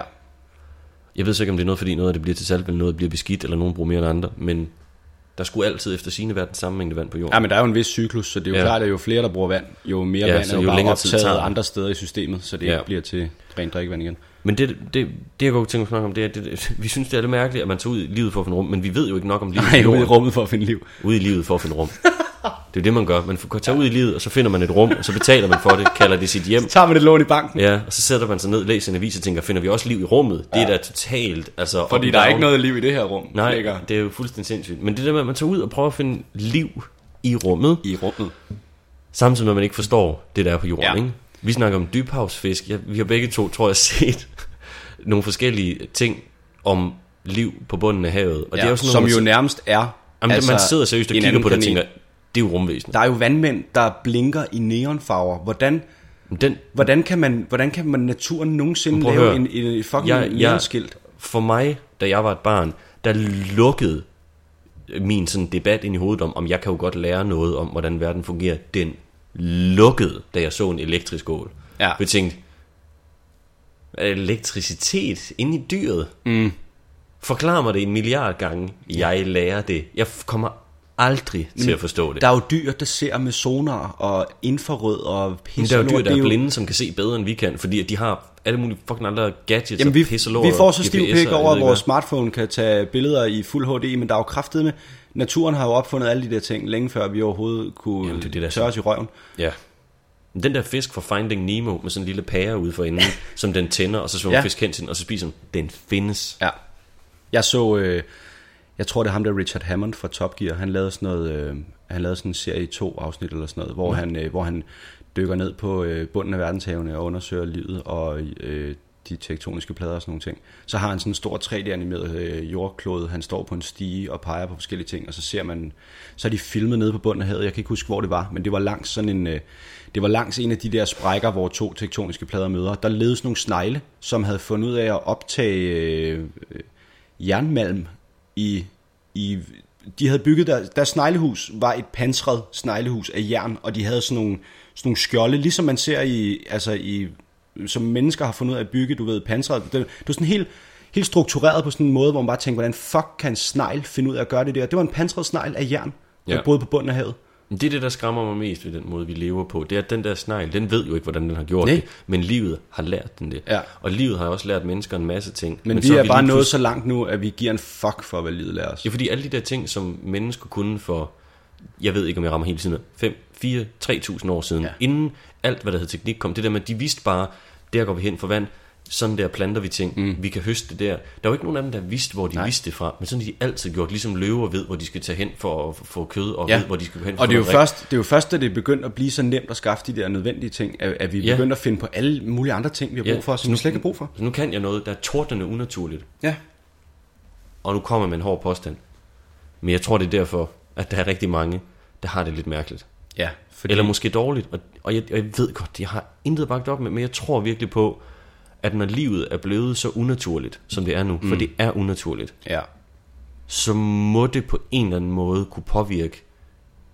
Jeg ved så ikke, om det er noget, fordi noget af det bliver til salt, eller noget bliver beskidt, eller nogen bruger mere end andre, men der skulle altid efter sine være den samme mængde vand på jorden. ja, men der er jo en vis cyklus, så det er jo Ja. klart, at jo flere, der bruger vand, jo mere Ja, vand er jo, jo bare længere tid optaget det. andre steder i systemet, så det Ja. ikke bliver til rent drikkevand igen. Men det, det, det jeg godt tænke mig at snakke om, det er, det, det, vi synes, det er lidt mærkeligt, at man tager ud i livet for at finde rum, men vi ved jo ikke nok om livet Nej, ude i rummet for at finde liv. Ude i livet for at finde rum. Det er det, man gør. Man tager ud i livet, og så finder man et rum, og så betaler man for det, kalder det sit hjem. Så tager man et lån i banken, Ja, og så sætter man sig ned, læser en avis og tænker, finder vi også liv i rummet? Det er da totalt, altså... fordi der er ikke noget liv i det her rum. Nej, ligger det er jo fuldstændig sindssygt. Men det der med, at man tager ud og prøver at finde liv i rummet, i rummet. samtidig med, at man ikke forstår det, der er på jorden, Ja. ikke? Vi snakker om dybhavsfisk. Ja, vi har begge to, tror jeg, set nogle forskellige ting om liv på bunden af havet. Og Ja, det er jo sådan som noget, jo man, nærmest er... jamen, altså, man sidder seriøst og kigger på det og tænker, det er jo rumvæsen. Der er jo vandmænd, der blinker i neonfarver. Hvordan, Den, hvordan, kan, man, hvordan kan man naturen nogensinde lave høre. en, en, en fucking Jeg- jeg- neonskilt? for mig, da jeg var et barn, der lukkede min sådan debat ind i hovedet om, om jeg kan jo godt lære noget om, hvordan verden fungerer. Den lukkede, da jeg så en elektrisk ål. Ja. Jeg tænkte, elektricitet inde i dyret? Mm. Forklar mig det en milliard gange. Jeg lærer det. Jeg kommer aldrig til at forstå det. Der er jo dyr, der ser med sonar og infrarød og Men pisse der er jo dyr, der er jo- blinde, som kan se bedre, end vi kan, fordi at de har alle mulige fucking andre gadgets Jamen, og vi, pisse lort vi får og så stiv pik og over, at vores smartphone kan tage billeder i fuld HD, men der er jo kraftet med. Naturen har jo opfundet alle de der ting, længe før vi overhovedet kunne Jamen, det er det, der er tørre os i røven. Ja. Den der fisk fra Finding Nemo med sådan en lille pære ude for enden, som den tænder, og så svømmer Ja. fisk hen til den, og så spiser den. Den findes. Ja. Jeg så, øh, jeg tror det er ham der Richard Hammond fra Top Gear, han lavede sådan noget, øh, han lavede sådan en serie i to afsnit eller sådan noget, hvor, mm. han, øh, hvor han dykker ned på øh, bunden af verdenshavene og undersøger livet og øh, de tektoniske plader og sådan nogle ting. Så har han sådan en stor 3D-animeret øh, jordklode, han står på en stige og peger på forskellige ting, og så ser man, så er de filmet nede på bunden af havet, jeg kan ikke huske, hvor det var, men det var langs sådan en, øh, det var langs en af de der sprækker, hvor to tektoniske plader møder. Der levede nogle snegle, som havde fundet ud af at optage øh, jernmalm i, i de havde bygget der, deres sneglehus var et pansret sneglehus af jern, og de havde sådan nogle, sådan nogle skjolde, ligesom man ser i, altså i, som mennesker har fundet ud af at bygge, du ved, pansret. Det, det var sådan helt, helt struktureret på sådan en måde, hvor man bare tænker, hvordan fuck kan en snegl finde ud af at gøre det der? Det var en pansret snegl af jern, der Ja. boede på bunden af havet. Det er det, der skræmmer mig mest ved den måde, vi lever på. Det er, at den der snegl, den ved jo ikke, hvordan den har gjort Nej. det. Men livet har lært den det. Ja. Og livet har også lært mennesker en masse ting. Men, men så vi er lige bare nået så langt nu, at vi giver en fuck for, hvad livet lærer os. Ja, fordi alle de der ting, som mennesker kunne for, jeg ved ikke, om jeg rammer hele tiden, 5, 4, 3.000 år siden, Ja. inden alt, hvad der hed teknik kom, det der med, at de vidste bare, der går vi hen for vand, sådan der planter vi ting, mm. vi kan høste det der. Der var jo ikke nogen af dem, der vidste, hvor de Nej. Vidste det fra, men sådan har de altid gjort, ligesom løver ved, hvor de skal tage hen for at få kød, og Ja. ved, hvor de skal gå hen for Og det er, jo først, det er jo først, da det er begyndt at blive så nemt at skaffe de der nødvendige ting, at, at vi Ja. begyndt at finde på alle mulige andre ting, vi har brug Ja. for, som vi slet ikke har brug for. Så nu kan jeg noget, der er tordnende unaturligt, Ja. og nu kommer med en hård påstand. Men jeg tror, det er derfor, at der er rigtig mange, der har det lidt mærkeligt. Ja, fordi, Eller måske dårligt. Og, og jeg, og jeg ved godt, jeg har intet bagt op med, men jeg tror virkelig på, at når livet er blevet så unaturligt, som det er nu, mm. for det er unaturligt, ja. så må det på en eller anden måde kunne påvirke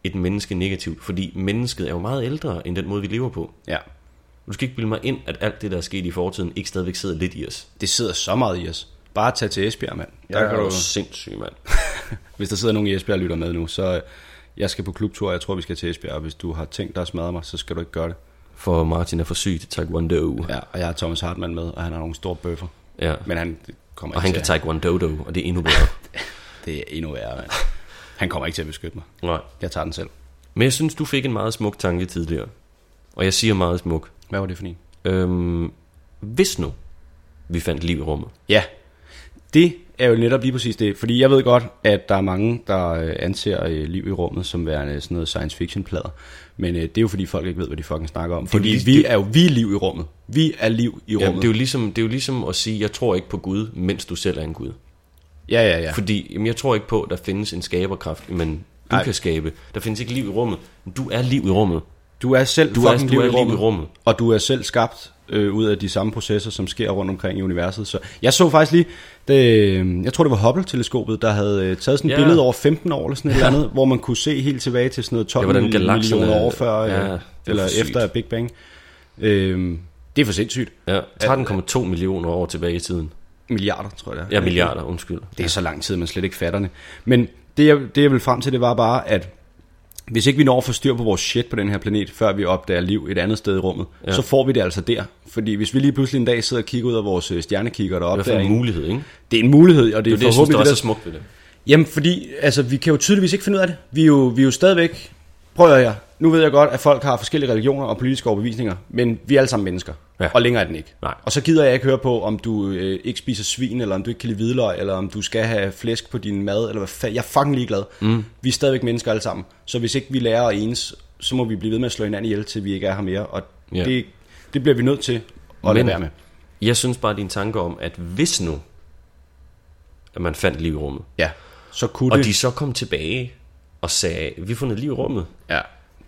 et menneske negativt. Fordi mennesket er jo meget ældre end den måde, vi lever på. ja. Du skal ikke bilde mig ind, at alt det, der er sket i fortiden, ikke stadigvæk sidder lidt i os. Det sidder så meget i os. Bare tag til Esbjerg, mand. Der Jeg kan er du, sindssyg, mand. hvis der sidder nogen i Esbjerg og lytter med nu, så øh, jeg skal på klubtur, og jeg tror, vi skal til Esbjerg, og hvis du har tænkt dig at smadre mig, så skal du ikke gøre det. For Martin er for syg til taekwondo. Ja, og jeg har Thomas Hartmann med, og han har nogle store bøffer. Ja. Men han kommer Og han kan taekwondo, og det er endnu bedre. Det er endnu værre, mand. Han kommer ikke til at beskytte mig. Nej. Jeg tager den selv. Men jeg synes, du fik en meget smuk tanke tidligere. Og jeg siger meget smuk. Hvad var det for en? Øhm, hvis nu vi fandt liv i rummet. Ja, det er jo netop lige præcis det. Fordi jeg ved godt, at der er mange, der øh, anser øh, liv i rummet som værende sådan noget science fiction plader. Men øh, det er jo fordi folk ikke ved, hvad de fucking snakker om. Fordi lige- vi det- er jo vi er liv i rummet. Vi er liv i rummet. det, er jo ligesom, det er jo ligesom at sige, jeg tror ikke på Gud, mens du selv er en Gud. Ja, ja, ja. Fordi jamen, jeg tror ikke på, at der findes en skaberkraft, men du. Ej. kan skabe. Der findes ikke liv i rummet. Du er liv i rummet. Du er selv Du er- du liv, er i, liv i rummet. Og du er selv skabt øh, ud af de samme processer, som sker rundt omkring i universet. Så jeg så faktisk lige, det, øh, jeg tror det var Hubble-teleskopet, der havde øh, taget sådan et Ja. billede over 15 år eller sådan et eller andet, hvor man kunne se helt tilbage til sådan noget 12 Ja, hvordan ja, millioner år før, Ja, ja, det er eller efter Big Bang. Øh, det er for sindssygt. Ja, 13,2 millioner år tilbage i tiden. Milliarder, tror jeg det er. Ja, milliarder, undskyld. Det er så lang tid, man slet ikke fatter det. Men det jeg, det, jeg vil frem til, det var bare, at hvis ikke vi når at få styr på vores shit på den her planet, før vi opdager liv et andet sted i rummet, ja. Ja. så får vi det altså der. Fordi hvis vi lige pludselig en dag sidder og kigger ud af vores øh, stjernekikker og Det er en mulighed, ikke? det er en mulighed, og det Det er, er det, jeg synes, forhåbentlig også er det, smukt ved det. Jamen, fordi altså, vi kan jo tydeligvis ikke finde ud af det. Vi er jo, vi er jo stadigvæk... Prøv at høre, nu ved jeg godt, at folk har forskellige religioner og politiske overbevisninger, men vi er alle sammen mennesker, ja. Og længere er den ikke. Nej. Og så gider jeg ikke høre på, om du øh, ikke spiser svin, eller om du ikke kan lide hvidløg, eller om du skal have flæsk på din mad, eller hvad fanden. Jeg er fucking ligeglad. Mm. Vi er stadigvæk mennesker alle sammen. Så hvis ikke vi lærer at enes, så må vi blive ved med at slå hinanden ihjel, til vi ikke er her mere. Og Ja. det, det bliver vi nødt til at lade være med. Jeg synes bare, din tanke om, at hvis nu, at man fandt liv i rummet, Ja, så kunne og det... de så kom tilbage og sagde, vi har fundet liv i rummet, ja,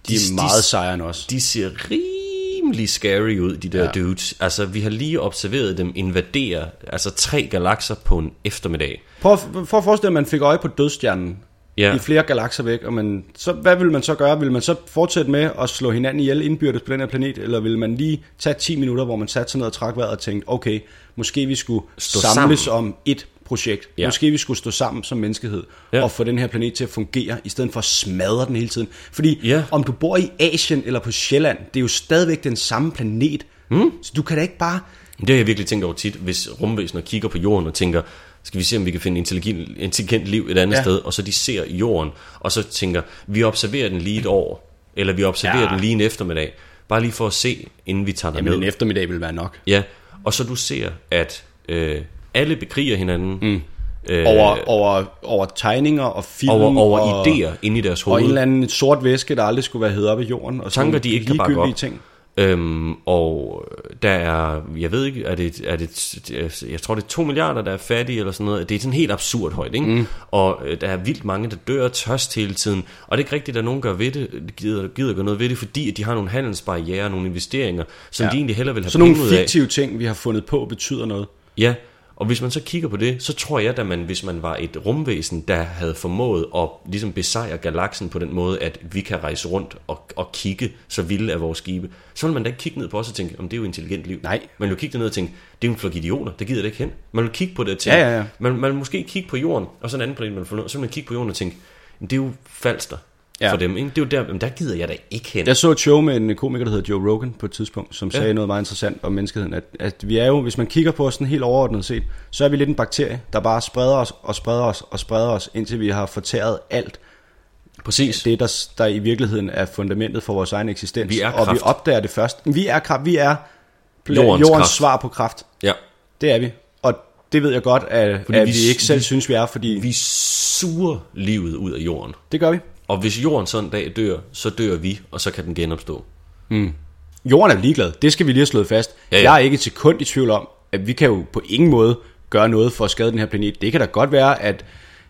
de, de- er meget sejere end os. de ser rimelig scary ud, de der Ja. dudes. Altså, vi har lige observeret dem invadere altså tre galakser på en eftermiddag. Prøv, at- prøv at forestille dig, at man fik øje på dødstjernen Ja. i flere galakser væk, og man, så, hvad vil man så gøre? Vil man så fortsætte med at slå hinanden ihjel indbyrdes på den her planet, eller vil man lige tage 10 minutter, hvor man satte sig ned og trak vejret og tænkte, okay, måske vi skulle Stå samles sammen. om et projekt. Ja. Måske vi skulle stå sammen som menneskehed. Ja. og få den her planet til at fungere, i stedet for at smadre den hele tiden. Fordi Ja. om du bor i Asien eller på Sjælland, det er jo stadigvæk den samme planet. Mm. Så du kan da ikke bare... Det har jeg virkelig tænkt over tit, hvis rumvæsener kigger på jorden og tænker, skal vi se, om vi kan finde intelligent, intelligent liv et andet Ja. sted, og så de ser jorden, og så tænker, vi observerer den lige et år, eller vi observerer Ja. den lige en eftermiddag, bare lige for at se, inden vi tager Jamen, derned. en eftermiddag vil være nok. Ja, og så du ser, at øh, alle bekriger hinanden mm. øh, Over, over, over tegninger og film over, over og, idéer inde i deres og en hoved. eller anden sort væske, der aldrig skulle være heddet op i jorden. Og Tanker, de ikke kan bakke op. ting. Øhm, og der er, jeg ved ikke, er det, er det, jeg tror det er 2 milliarder, der er fattige eller sådan noget. Det er sådan helt absurd højt, ikke? Mm. Og øh, der er vildt mange, der dør af tørst hele tiden. Og det er ikke rigtigt, at nogen gør ved det, gider, gider gøre noget ved det, fordi at de har nogle handelsbarriere, nogle investeringer, som Ja. de egentlig hellere vil have Sådan nogle ud af. fiktive ting, vi har fundet på, betyder noget. Ja, Og hvis man så kigger på det, så tror jeg, at man, hvis man var et rumvæsen, der havde formået at ligesom besejre galaksen på den måde, at vi kan rejse rundt og, og kigge så vilde af vores skibe, så vil man da ikke kigge ned på os og tænke, om det er jo intelligent liv. Nej. Man vil jo kigge ned og tænke, det er jo en flok idioter, det gider det ikke hen. Man vil kigge på det og tænke, Ja, ja, ja. Man, man vil måske kigge på jorden, og så en anden planet, man og så vil man kigge på jorden og tænke, "Men det er jo falster Ja. for dem. Ikke? Det er jo der, men der gider jeg da ikke hen. Jeg så et show med en komiker, der hedder Joe Rogan på et tidspunkt, som Ja. sagde noget meget interessant om menneskeheden. At, at vi er jo, hvis man kigger på os sådan helt overordnet set, så er vi lidt en bakterie, der bare spreder os og spreder os og spreder os, indtil vi har fortæret alt Præcis. det, der, der i virkeligheden er fundamentet for vores egen eksistens. Vi er og vi kraft. opdager det først. Vi er kraft. Vi er Jordens jordens kraft. svar på kraft. Ja. Det er vi. Og det ved jeg godt, at, Fordi at vi vi, ikke selv vi- synes, vi er, fordi Vi suger livet ud af jorden. det gør vi. Og hvis jorden sådan en dag dør, så dør vi, og så kan den genopstå. Jorden er ligeglad. Det skal vi lige have slået fast. Ja, ja. Jeg er ikke et sekund i tvivl om, at vi kan jo på ingen måde gøre noget for at skade den her planet. Det kan da godt være, at,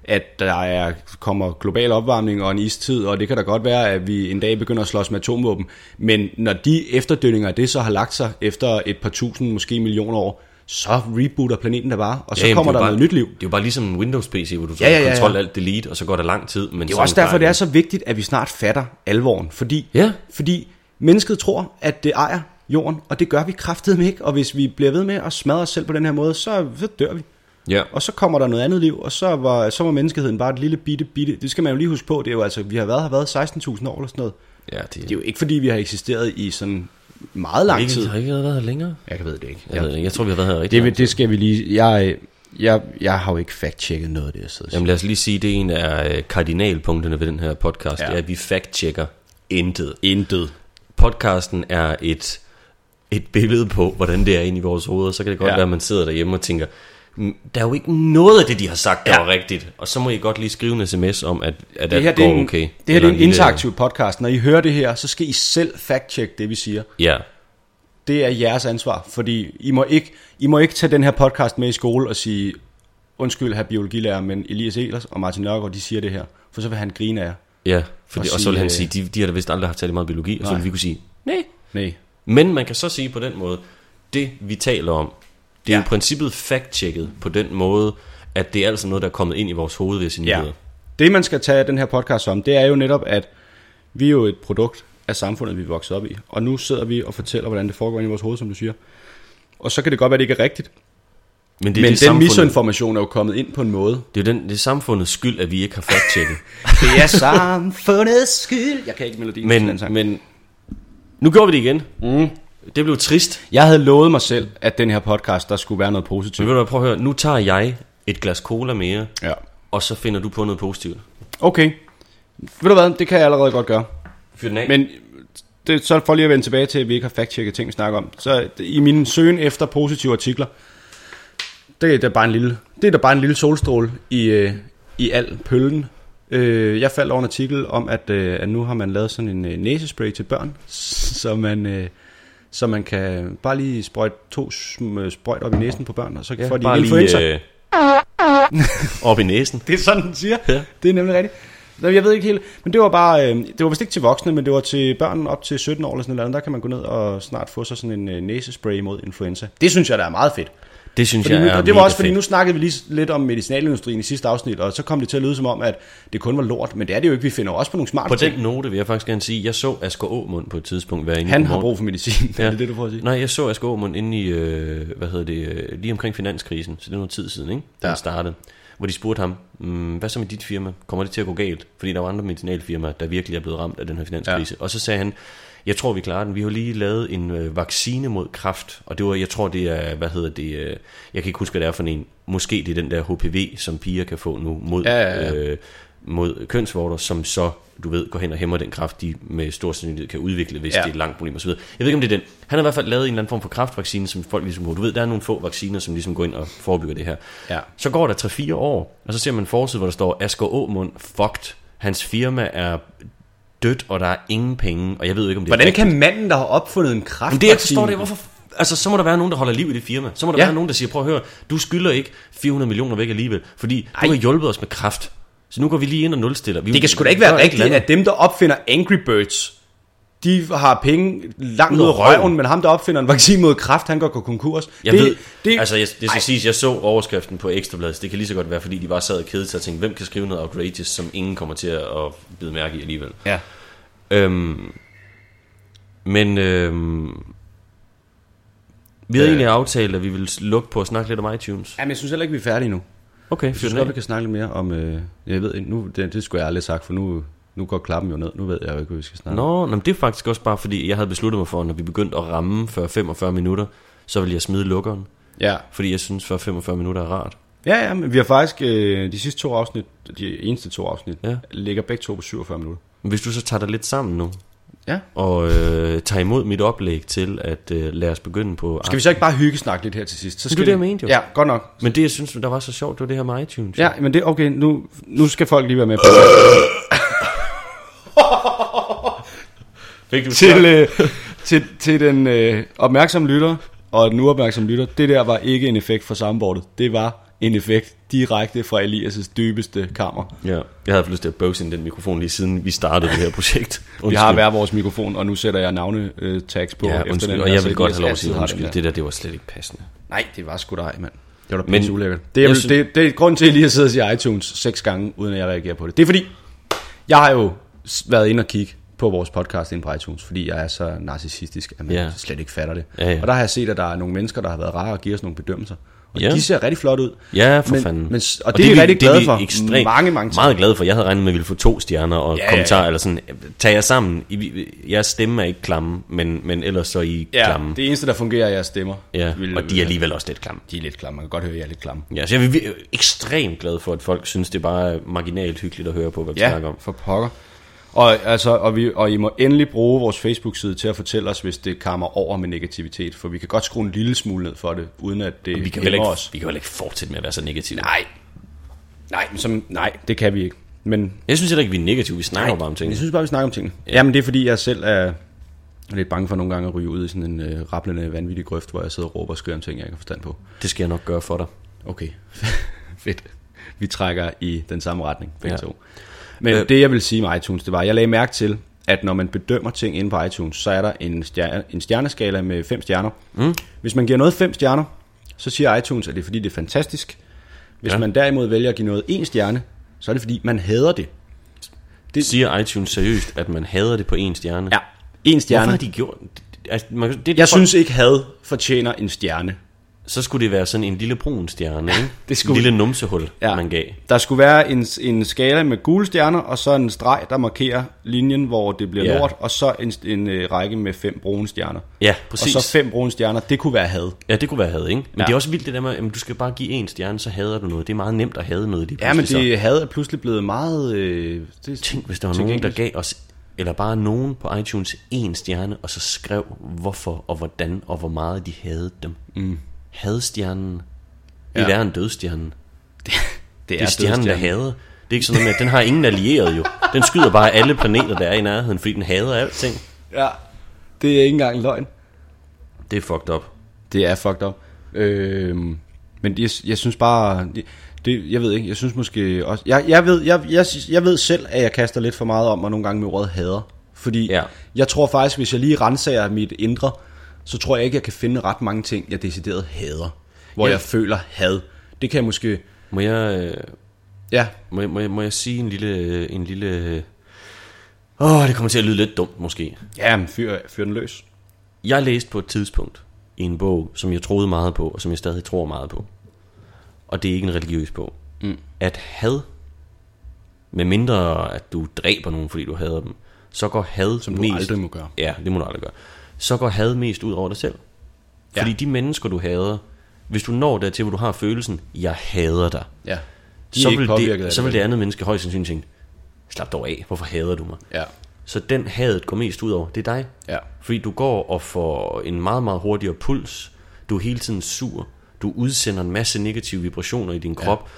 at der er, kommer global opvarmning og en istid, og det kan da godt være, at vi en dag begynder at slås med atomvåben. Men når de efterdønninger af det så har lagt sig efter et par tusind, måske millioner år, så rebooter planeten der bare, og så jamen, kommer er der jo noget bare, nyt liv. Det er jo bare ligesom en Windows-PC, hvor du Ja, ja, ja, ja. kontrol alt delete, og så går der lang tid. Men Det er jo også derfor, det er så vigtigt, at vi snart fatter alvoren. Fordi, Ja. fordi mennesket tror, at det ejer jorden, og det gør vi kraftedeme ikke. Og hvis vi bliver ved med at smadre os selv på den her måde, så, så dør vi. Ja. Og så kommer der noget andet liv, og så var, så var menneskeheden bare et lille bitte, bitte... Det skal man jo lige huske på, det er jo altså, vi har været, har været 16.000 år eller sådan noget. Ja, det, Det er jo ikke fordi, vi har eksisteret i sådan meget lang ikke, tid. har ikke været her længere. Jeg ved det ikke. Jeg, Jeg, ved, ikke. jeg tror, vi har været her rigtig det, det skal vi lige... Jeg, jeg, jeg har jo ikke fact-checket noget af det, jeg sidder. Jamen lad os lige sige, det er en af øh, kardinalpunkterne ved den her podcast, Ja. det er, at vi fact-checker intet. Intet. Podcasten er et, et billede på, hvordan det er inde i vores hoveder. Så kan det godt Ja. være, at man sidder derhjemme og tænker, "Mm, der er jo ikke noget af det, de har sagt, der Ja. var rigtigt. Og så må I godt lige skrive en sms om, at, at Det her, det det er går en, okay. det her det er en lille- interaktiv podcast. Når I hører det her, så skal I selv fact-check det, vi siger. Ja, Det er jeres ansvar, fordi I må ikke, I må ikke tage den her podcast med i skole og sige, undskyld, her biologilærer, men Elias Elers og Martin Nørgaard, de siger det her, for så vil han grine af jer. ja. Fordi, Og og så vil han sige, sige, de, de har da vist aldrig haft særlig meget biologi, og så Nej. vil vi kunne sige, nej. Nej. Men man kan så sige på den måde, det vi taler om, det er Ja. i princippet fact-checket på den måde, at det er altså noget, der er kommet ind i vores hoved ved sine Ja. Det, man skal tage den her podcast om, det er jo netop, at vi er jo et produkt af samfundet, vi er vokset op i. Og nu sidder vi og fortæller, hvordan det foregår inde i vores hoved, som du siger. Og så kan det godt være, det ikke er rigtigt. Men Det er, men det, den misinformation er jo kommet ind på en måde. det er jo den, det er samfundets skyld, at vi ikke har fact-checket. Det er samfundets skyld. Jeg kan ikke melodien til den men, sang. men nu gjorde vi det igen. Mm. Det blev trist. Jeg havde lovet mig selv, at den her podcast, der skulle være noget Men positivt. ved du hvad, prøv at høre. Nu tager jeg et glas cola mere, Ja. og så finder du på noget positivt. Okay. Ved du hvad, det kan jeg allerede godt gøre. Fyr den af. Men det, så for lige at vende tilbage til, at vi ikke har fact-checket ting, vi snakker om. Så i min søgen efter positive artikler, det er da bare en lille, det er da bare en lille solstråle i, øh, i al pøllen. Øh, jeg faldt over en artikel om, at, øh, at nu har man lavet sådan en øh, næsespray til børn, så man, øh, så man kan bare lige sprøjte to sm- sprøjt op i næsen på børn, og så ja, får de bare en influenza. lige øh, op i næsen. Det er sådan, den siger. Ja. Det er nemlig rigtigt. Jeg ved ikke helt, men det var bare, øh, det var vist ikke til voksne, men det var til børn op til 17 år eller sådan noget. Der kan man gå ned og snart få sig sådan en øh, næsespray mod influenza. Det synes jeg, der er meget fedt. Det synes Fordi jeg er det var også fordi, fedt. nu snakkede vi lige lidt om medicinalindustrien i sidste afsnit, og så kom det til at lyde som om, at det kun var lort, men det er det jo ikke. Vi finder også på nogle smarte På ting. den note vil jeg faktisk gerne sige, jeg så Asger Aumund på et tidspunkt være inde Han har brug for medicin. Ja. Er det det, du får at sige? Nej, jeg så Asger Aumund inde i, øh, hvad hedder det, øh, lige omkring finanskrisen, så det er noget tid siden, ikke? Ja. ja. startede. Hvor de spurgte ham, mm, hvad så med dit firma? Kommer det til at gå galt? Fordi der var andre medicinalfirmaer, der virkelig er blevet ramt af den her finanskrise. Ja. Og så sagde han, jeg tror, vi klarer den. Vi har lige lavet en øh, vaccine mod kræft, og det var, jeg tror, det er, hvad hedder det, øh, jeg kan ikke huske, hvad det er for en. Måske det er den der HPV, som piger kan få nu mod, Ja, ja, ja. Øh, mod kønsvorter, som så, du ved, går hen og hæmmer den kraft, de med stor sandsynlighed kan udvikle, hvis Ja. det er et langt problem osv. Jeg ved ikke, om det er den. Han har i hvert fald lavet en eller anden form for kraftvaccine, som folk ligesom går. Du ved, der er nogle få vacciner, som ligesom går ind og forebygger det her. Ja. Så går der 3-4 år, og så ser man en forside, hvor der står, Asger Aumund fucked. Hans firma er dødt, og der er ingen penge, og jeg ved ikke, om det Hvordan er rigtigt. kan manden, der har opfundet en kraft... Men det, jeg forstår det, hvorfor... Altså, så må der være nogen, der holder liv i det firma. Så må der ja. være nogen, der siger, prøv at høre, du skylder ikke 400 millioner væk alligevel, fordi Ej. du har hjulpet os med kraft. Så nu går vi lige ind og nulstiller. Vi Det kan sgu da ikke være rigtigt, at dem, der opfinder Angry Birds, de har penge langt Ud af røven, røven. men ham, der opfinder en vaccine mod kræft, han går konkurs. Jeg det, ved, det, altså jeg, det skal siges, jeg så overskriften på Ekstrabladet, det kan lige så godt være, fordi de bare sad og kedede sig og tænkte, hvem kan skrive noget outrageous, som ingen kommer til at bide mærke i alligevel. Ja. Øhm, men øhm, vi havde Øh. egentlig aftalt, at vi ville lukke på at snakke lidt om iTunes. Jamen, jeg synes heller ikke, vi er færdige nu. Okay, Jeg synes godt, vi kan snakke lidt mere om... Øh, jeg ved nu, det, det skulle jeg aldrig sagt, for nu, nu går klappen jo ned. Nu ved jeg jo ikke, hvad vi skal snakke. Nå, nå, men det er faktisk også bare, fordi jeg havde besluttet mig for, når vi begyndte at ramme før 45 minutter, så ville jeg smide lukkeren. Ja. Fordi jeg synes, før 45 minutter er rart. ja, ja, men vi har faktisk øh, de sidste to afsnit, de eneste to afsnit, Ja. ligger begge to på 47 minutter. Men hvis du så tager dig lidt sammen nu, Ja. og øh, tager imod mit oplæg til at øh, lade os begynde på... Skal vi så ikke bare hygge snakke lidt her til sidst? Så det skal er det, jeg mente jo. Ja, godt nok. Men det, jeg synes, der var så sjovt, det var det her med iTunes. Ja, men det okay, nu, nu skal folk lige være med på Fik du til, øh, til, til den øh, opmærksomme lytter og den uopmærksomme lytter. Det der var ikke en effekt fra soundboardet. Det var en effekt direkte fra Elias' dybeste kammer. Ja, jeg havde lyst til at bøvse ind den mikrofon lige siden vi startede det her projekt. Vi har hver vores mikrofon, og nu sætter jeg navne øh, på. Ja, efter undskyld, den og jeg vil godt have lov at sige har undskyld. der. Det der, det var slet ikke passende. Nej, det var sgu dig, mand. Det var da pisse ulækkert. Det, er, synes- det, det er grund til, at jeg lige sidder og siger iTunes seks gange, uden at jeg reagerer på det. Det er fordi, jeg har jo været inde og kigge på vores podcast inde på iTunes, fordi jeg er så narcissistisk, at man Ja. slet ikke fatter det. Ja, ja. Og der har jeg set, at der er nogle mennesker, der har været rare og giver os nogle bedømmelser. Og Ja. de ser rigtig flot ud. Ja, for men, fanden. Men, og, og det, er vi rigtig glade for. Ekstremt, mange, mange Meget glade for. Jeg havde regnet med, at vi ville få to stjerner og Ja, kommentarer, ja, ja, ja. eller sådan. Tag jer sammen. I- Jeres stemme er ikke klamme, men, men ellers så er I Ja, klamme. det eneste, der fungerer, er jeres stemmer. Ja, Vil- og de er alligevel også lidt klamme. De er lidt klamme. Man kan godt høre, at jeg er lidt klamme. Ja, så jeg er ekstremt glad for, at folk synes, det er bare marginalt hyggeligt at høre på, hvad vi snakker Ja, om. for pokker. Og, altså, og, vi, og I må endelig bruge vores Facebook-side til at fortælle os, hvis det kammer over med negativitet. For vi kan godt skrue en lille smule ned for det, uden at det Vi kan, ikke, os. vi kan vel ikke fortsætte med at være så negative. Nej. Nej, men som, nej, det kan vi ikke. Men Jeg synes heller ikke, vi er negative. Vi snakker nej, bare om jeg tingene. synes bare, vi snakker om tingene. Ja. Jamen, det er fordi, jeg selv er lidt bange for nogle gange at ryge ud i sådan en øh, rapplende, vanvittig grøft, hvor jeg sidder og råber og skriger om ting, jeg ikke har forstand på. Det skal jeg nok gøre for dig. Okay, fedt. Vi trækker i den samme retning, begge ja. to. Men Øh. det jeg vil sige med iTunes, det var, jeg lagde mærke til, at når man bedømmer ting inde på iTunes, så er der en, stjerne, en stjerneskala med fem stjerner. Mm. Hvis man giver noget fem stjerner, så siger iTunes, at det er fordi, det er fantastisk. Hvis Ja. man derimod vælger at give noget en stjerne, så er det fordi, man hader det. Det siger iTunes seriøst, at man hader det på en stjerne. Ja, en stjerne. Hvorfor har de gjort altså, man, det? Jeg synes ikke, had fortjener en stjerne. Så skulle det være sådan en lille brun stjerne, ikke? det skulle- En lille numsehul, ja. man gav. Der skulle være en, en skala med gule stjerner, og så en streg, der markerer linjen, hvor det bliver Ja. lort, og så en, en øh, række med fem brune stjerner. Ja, præcis. Og så fem brune stjerner, det kunne være had. Ja, det kunne være had, ikke? Men ja. Det er også vildt det der med, at du skal bare give en stjerne, så hader du noget. Det er meget nemt at hade noget. lige Ja, men det had er pludselig blevet meget... Øh, det, Så. Tænk, hvis der var nogen, der gav os, eller bare nogen på iTunes, en stjerne, og så skrev, hvorfor og hvordan og hvor meget de havde dem. Mm. Hadstjernen. Det er Ja. end dødstjernen. det Det er stjernen, der hader. Det er ikke sådan noget med, at den har ingen allieret jo. Den skyder bare alle planeter, der er i nærheden, fordi den hader alting. Ja, det er ikke engang løgn. Det er fucked up. Det er fucked up. Øh, men det, jeg synes bare... Det, det, jeg ved ikke, jeg synes måske også... Jeg, jeg, ved, jeg, jeg, jeg ved selv, at jeg kaster lidt for meget om mig nogle gange med ordet hader. Fordi Ja. jeg tror faktisk, hvis jeg lige renser mit indre, så tror jeg ikke, jeg kan finde ret mange ting, jeg decideret hader. Hvor Ja. jeg føler had. Det kan jeg måske... Må jeg, øh, Ja, må, må, må jeg sige en lille... En lille Åh, oh, det kommer til at lyde lidt dumt måske. ja men fyr, fyr den løs. Jeg læste på et tidspunkt i en bog, som jeg troede meget på, og som jeg stadig tror meget på. Og det er ikke en religiøs bog. Mm. At had, med mindre at du dræber nogen, fordi du hader dem, så går had Som du mest... aldrig må gøre. Ja, det må du aldrig gøre. Så går had mest ud over dig selv. Ja. Fordi de mennesker, du hader, hvis du når dertil, hvor du har følelsen, jeg hader dig, Ja. De så vil, det, så vil det andet menneske højst sandsynligt tænke, slap dog af, hvorfor hader du mig? Ja. Så den hadet går mest ud over, det er dig. Ja. Fordi du går og får en meget, meget hurtigere puls. Du er hele tiden sur. Du udsender en masse negative vibrationer i din krop. Ja.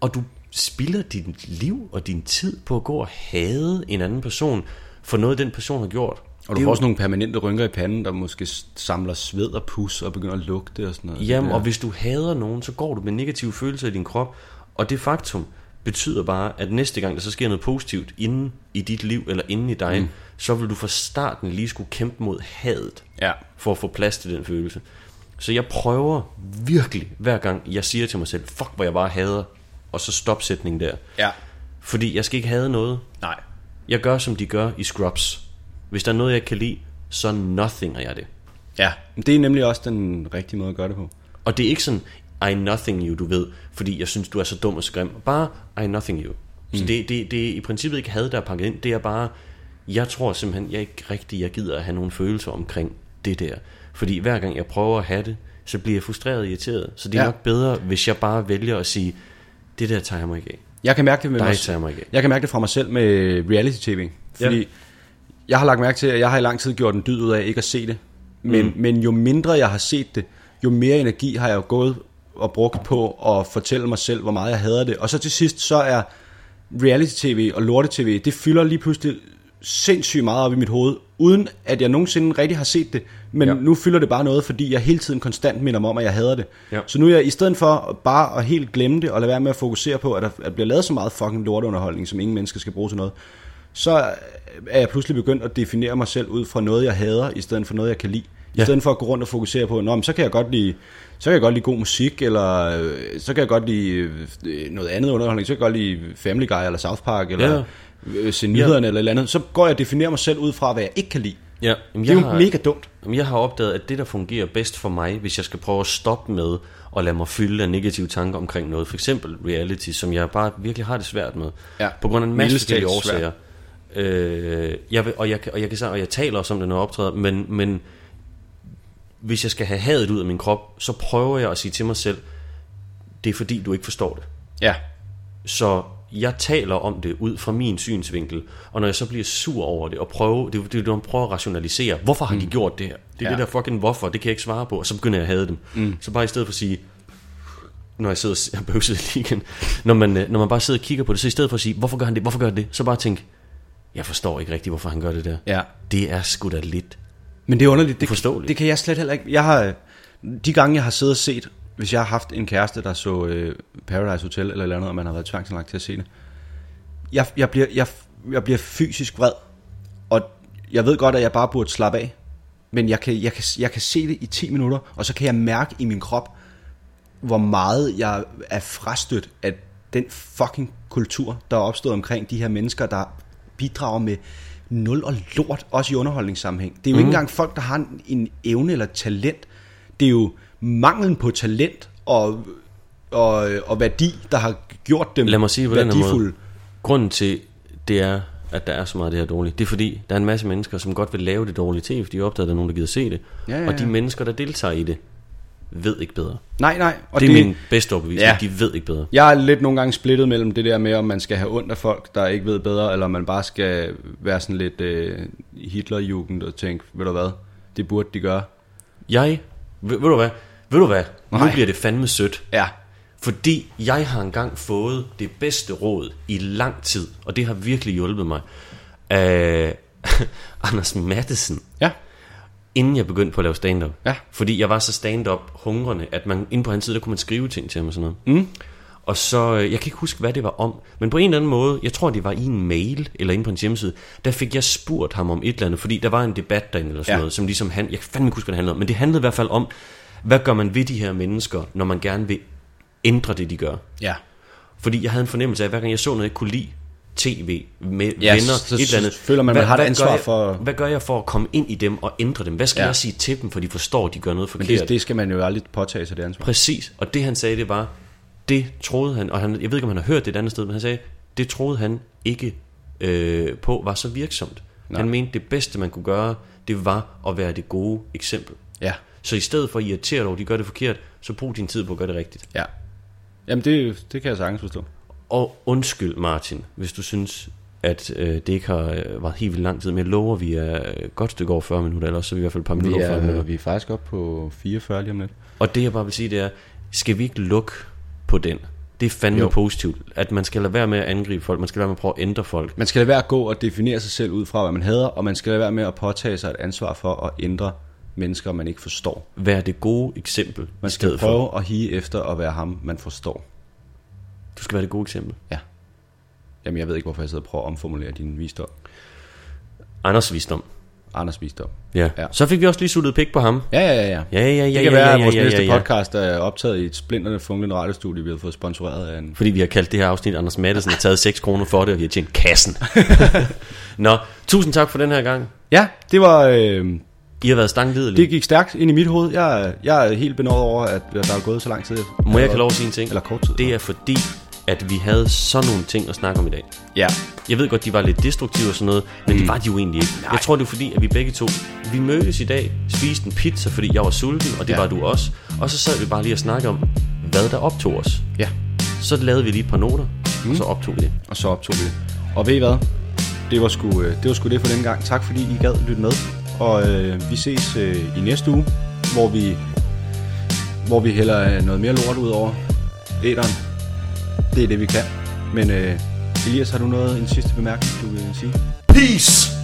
Og du spilder dit liv og din tid på at gå og hade en anden person for noget, den person har gjort. Og du får jo- også nogle permanente rynker i panden, der måske samler sved og pus og begynder at lugte og sådan noget. Jamen, og hvis du hader nogen, så går du med negative følelser i din krop. Og det faktum betyder bare, at næste gang der så sker noget positivt inden i dit liv, eller inden i dig, mm. så vil du fra starten lige skulle kæmpe mod hadet, Ja. for at få plads til den følelse. Så jeg prøver virkelig, hver gang jeg siger til mig selv, fuck hvor jeg bare hader, og så stop sætningen der. Ja. Fordi jeg skal ikke have noget. Nej. Jeg gør, som de gør i Scrubs. Hvis der er noget, jeg kan lide, så nothinger jeg det. Ja. Det er nemlig også den rigtige måde at gøre det på. Og det er ikke sådan, I nothing you, du ved, fordi jeg synes, du er så dum og så grim. Bare, I nothing you. Så det, det, det er i princippet ikke had, der er pakket ind. Det er bare, jeg tror simpelthen, jeg ikke rigtig, jeg gider at have nogle følelser omkring det der. Fordi hver gang jeg prøver at have det, så bliver jeg frustreret og irriteret. Så det er Ja. nok bedre, hvis jeg bare vælger at sige, det der tager jeg mig ikke af. Jeg kan mærke det med Dig mig, tager mig ikke af. jeg kan mærke det fra mig selv med reality-tv. Fordi Ja. Jeg har lagt mærke til, at jeg har i lang tid gjort en dyd ud af ikke at se det. Men, mm. men jo mindre jeg har set det, jo mere energi har jeg jo gået og brugt på at fortælle mig selv, hvor meget jeg hader det. Og så til sidst, så er reality-tv og lorte-tv, det fylder lige pludselig sindssygt meget op i mit hoved, uden at jeg nogensinde rigtig har set det. Men ja. Nu fylder det bare noget, fordi jeg hele tiden konstant minder mig om, at jeg hader det. Ja. Så nu er jeg i stedet for bare at helt glemme det, og lade være med at fokusere på, at der at bliver lavet så meget fucking lorteunderholdning, som ingen mennesker skal bruge til noget, så er jeg pludselig begyndt at definere mig selv ud fra noget, jeg hader, i stedet for noget, jeg kan lide. I Ja. stedet for at gå rundt og fokusere på, Nå, men så kan jeg godt lide, så kan jeg godt lide god musik, eller øh, så kan jeg godt lide øh, noget andet underholdning, så kan jeg godt lide Family Guy, eller South Park, eller Ja. ja. se nyhederne, eller et andet. Så går jeg og definerer mig selv ud fra, hvad jeg ikke kan lide. Ja, jamen, Det er jo har, mega dumt. Jamen, jeg har opdaget, at det, der fungerer bedst for mig, hvis jeg skal prøve at stoppe med at lade mig fylde af negative tanker omkring noget, for eksempel reality, som jeg bare virkelig har det svært med, Ja. på grund af en masse forskellige svært. Øh, jeg vil, og, jeg, og, jeg kan, sige- og jeg taler også om det, når jeg optræder, men, men hvis jeg skal have hadet ud af min krop, så prøver jeg at sige til mig selv, det er fordi, du ikke forstår det. Ja. Så jeg taler om det ud fra min synsvinkel, og når jeg så bliver sur over det, og prøver, det, det man prøver at rationalisere, hvorfor har de gjort det her? Det er Ja. det der fucking hvorfor, det kan jeg ikke svare på, og så begynder jeg at hade dem. Mm. Så bare i stedet for at sige, når jeg sidder og jeg bøvset lige igen, når man, øh, når man bare sidder og kigger på det, så i stedet for at sige, hvorfor gør han det, hvorfor gør han det, så bare tænk, jeg forstår ikke rigtigt, hvorfor han gør det der. Ja. Det er sgu da lidt. Men det er underligt. Det, Uforståeligt. det kan jeg slet heller ikke. Jeg har, de gange, jeg har siddet og set, hvis jeg har haft en kæreste, der så øh, Paradise Hotel eller eller andet, og man har været tvangsindlagt til at se det, jeg, jeg, bliver, jeg, jeg bliver fysisk vred, og jeg ved godt, at jeg bare burde slappe af, men jeg kan, jeg, kan, jeg kan se det i 10 minutter, og så kan jeg mærke i min krop, hvor meget jeg er frastødt af den fucking kultur, der er opstået omkring de her mennesker, der bidrager med nul og lort, også i underholdningssammenhæng. Det er jo mm. ikke engang folk, der har en, en evne eller talent. Det er jo manglen på talent og, og, og værdi, der har gjort dem Lad mig sige på den værdifulde. måde. Grunden til, det er, at der er så meget af det her dårligt, det er fordi, der er en masse mennesker, som godt vil lave det dårlige tv, fordi de opdager, at der er nogen, der gider se det. Ja, ja, Og de ja. mennesker, der deltager i det, ved ikke bedre. Nej, nej. Og det er min bedste overbevisning, Ja. de ved ikke bedre. Jeg er lidt nogle gange splittet mellem det der med, om man skal have ondt af folk, der ikke ved bedre, eller om man bare skal være sådan lidt øh, Hitlerjugend og tænke, ved du hvad, det burde de gøre. Jeg, ved, ved du hvad, ved du hvad, nu Nej. bliver det fandme sødt. Ja, Fordi jeg har engang fået det bedste råd i lang tid, og det har virkelig hjulpet mig, af Anders Mattesen, ja, inden jeg begyndte på at lave stand-up. Ja. Fordi jeg var så stand-up hungrende, at man inde på hans side, der kunne man skrive ting til ham og sådan noget. Mm. Og så, øh, jeg kan ikke huske, hvad det var om, men på en eller anden måde, jeg tror, det var i en mail, eller inde på hans hjemmeside, der fik jeg spurgt ham om et eller andet, fordi der var en debat derinde, eller sådan Ja. ja. noget, som ligesom han, jeg kan fandme ikke huske, hvad det handlede om, men det handlede i hvert fald om, hvad gør man ved de her mennesker, når man gerne vil ændre det, de gør. ja. Fordi jeg havde en fornemmelse af, at hver gang jeg så noget, jeg ikke kunne lide, tv med Ja, venner, så- et eller andet. føler man, man har et ansvar jeg, for- Hvad gør jeg for at komme ind i dem og ændre dem? Hvad skal Ja. jeg sige til dem, for de forstår, at de gør noget Men forkert? det, det skal man jo aldrig påtage sig det ansvar. Præcis, og det han sagde, det var, det troede han, og han, jeg ved ikke, om han har hørt det et andet sted, men han sagde, det troede han ikke øh, på var så virksomt. Nej. Han mente, det bedste, man kunne gøre, det var at være det gode eksempel. Ja, Så i stedet for at irritere dig over, at de gør det forkert, så brug din tid på at gøre det rigtigt. ja. Jamen det, det kan jeg sagtens forstå. Og undskyld Martin, hvis du synes, at øh, det ikke har øh, været helt vildt lang tid, men jeg lover, vi er et godt stykke over 40 minutter, eller så er vi i hvert fald et par Vi minutter over 40 er, minutter. vi er faktisk op på 44 lige om lidt. Og det jeg bare vil sige, det er, skal vi ikke lukke på den? Det er fandme Jo. positivt, at man skal lade være med at angribe folk, man skal lade være med at prøve at ændre folk. Man skal lade være at gå og definere sig selv ud fra, hvad man hader, og man skal lade være med at påtage sig et ansvar for at ændre mennesker, man ikke forstår. Vær det gode eksempel Man skal stedet for. prøve at hige efter at være ham, man forstår. Du skal være det gode eksempel. Ja. Jamen, jeg ved ikke, hvorfor jeg sidder og prøver at omformulere din visdom. Anders visdom. Anders visdom. Ja. Ja. Så fik vi også lige suttet pik på ham. Ja, ja, ja. ja. Ja, ja, ja, det kan ja, være, at vores ja, næste ja, ja. podcast er optaget i et splinterne funklende radiostudie, vi har fået sponsoreret af en... Fordi vi har kaldt det her afsnit, Anders Mattesen har taget 6 kroner for det, og vi har tjent kassen. Nå, tusind tak for den her gang. Ja, det var... Øh, I har været stanglidelige. det gik stærkt ind i mit hoved. Jeg, jeg er helt benådet over, at der er gået så lang tid. Må jeg have lov at sige en ting? Eller kort tid. Det er fordi, at vi havde sådan nogle ting at snakke om i dag. Ja. Jeg ved godt, de var lidt destruktive og sådan noget, men mm. det var de jo egentlig ikke. Nej. Jeg tror, det er fordi, at vi begge to, vi mødtes i dag, spiste en pizza, fordi jeg var sulten, og det Ja. var du også. Og så sad vi bare lige og snakkede om, hvad der optog os. Ja. Så lavede vi lige et par noter, mm. og så optog vi det. Og så optog vi det. Og ved I hvad? Det var sgu, øh, det, var sgu det for den gang. Tak fordi I gad lytte med. Og øh, vi ses øh, i næste uge, hvor vi, hvor vi hælder øh, noget mere lort ud over æderen. Det er det, vi kan. Men øh, Elias, har du noget, en sidste bemærkning, du vil sige? Peace!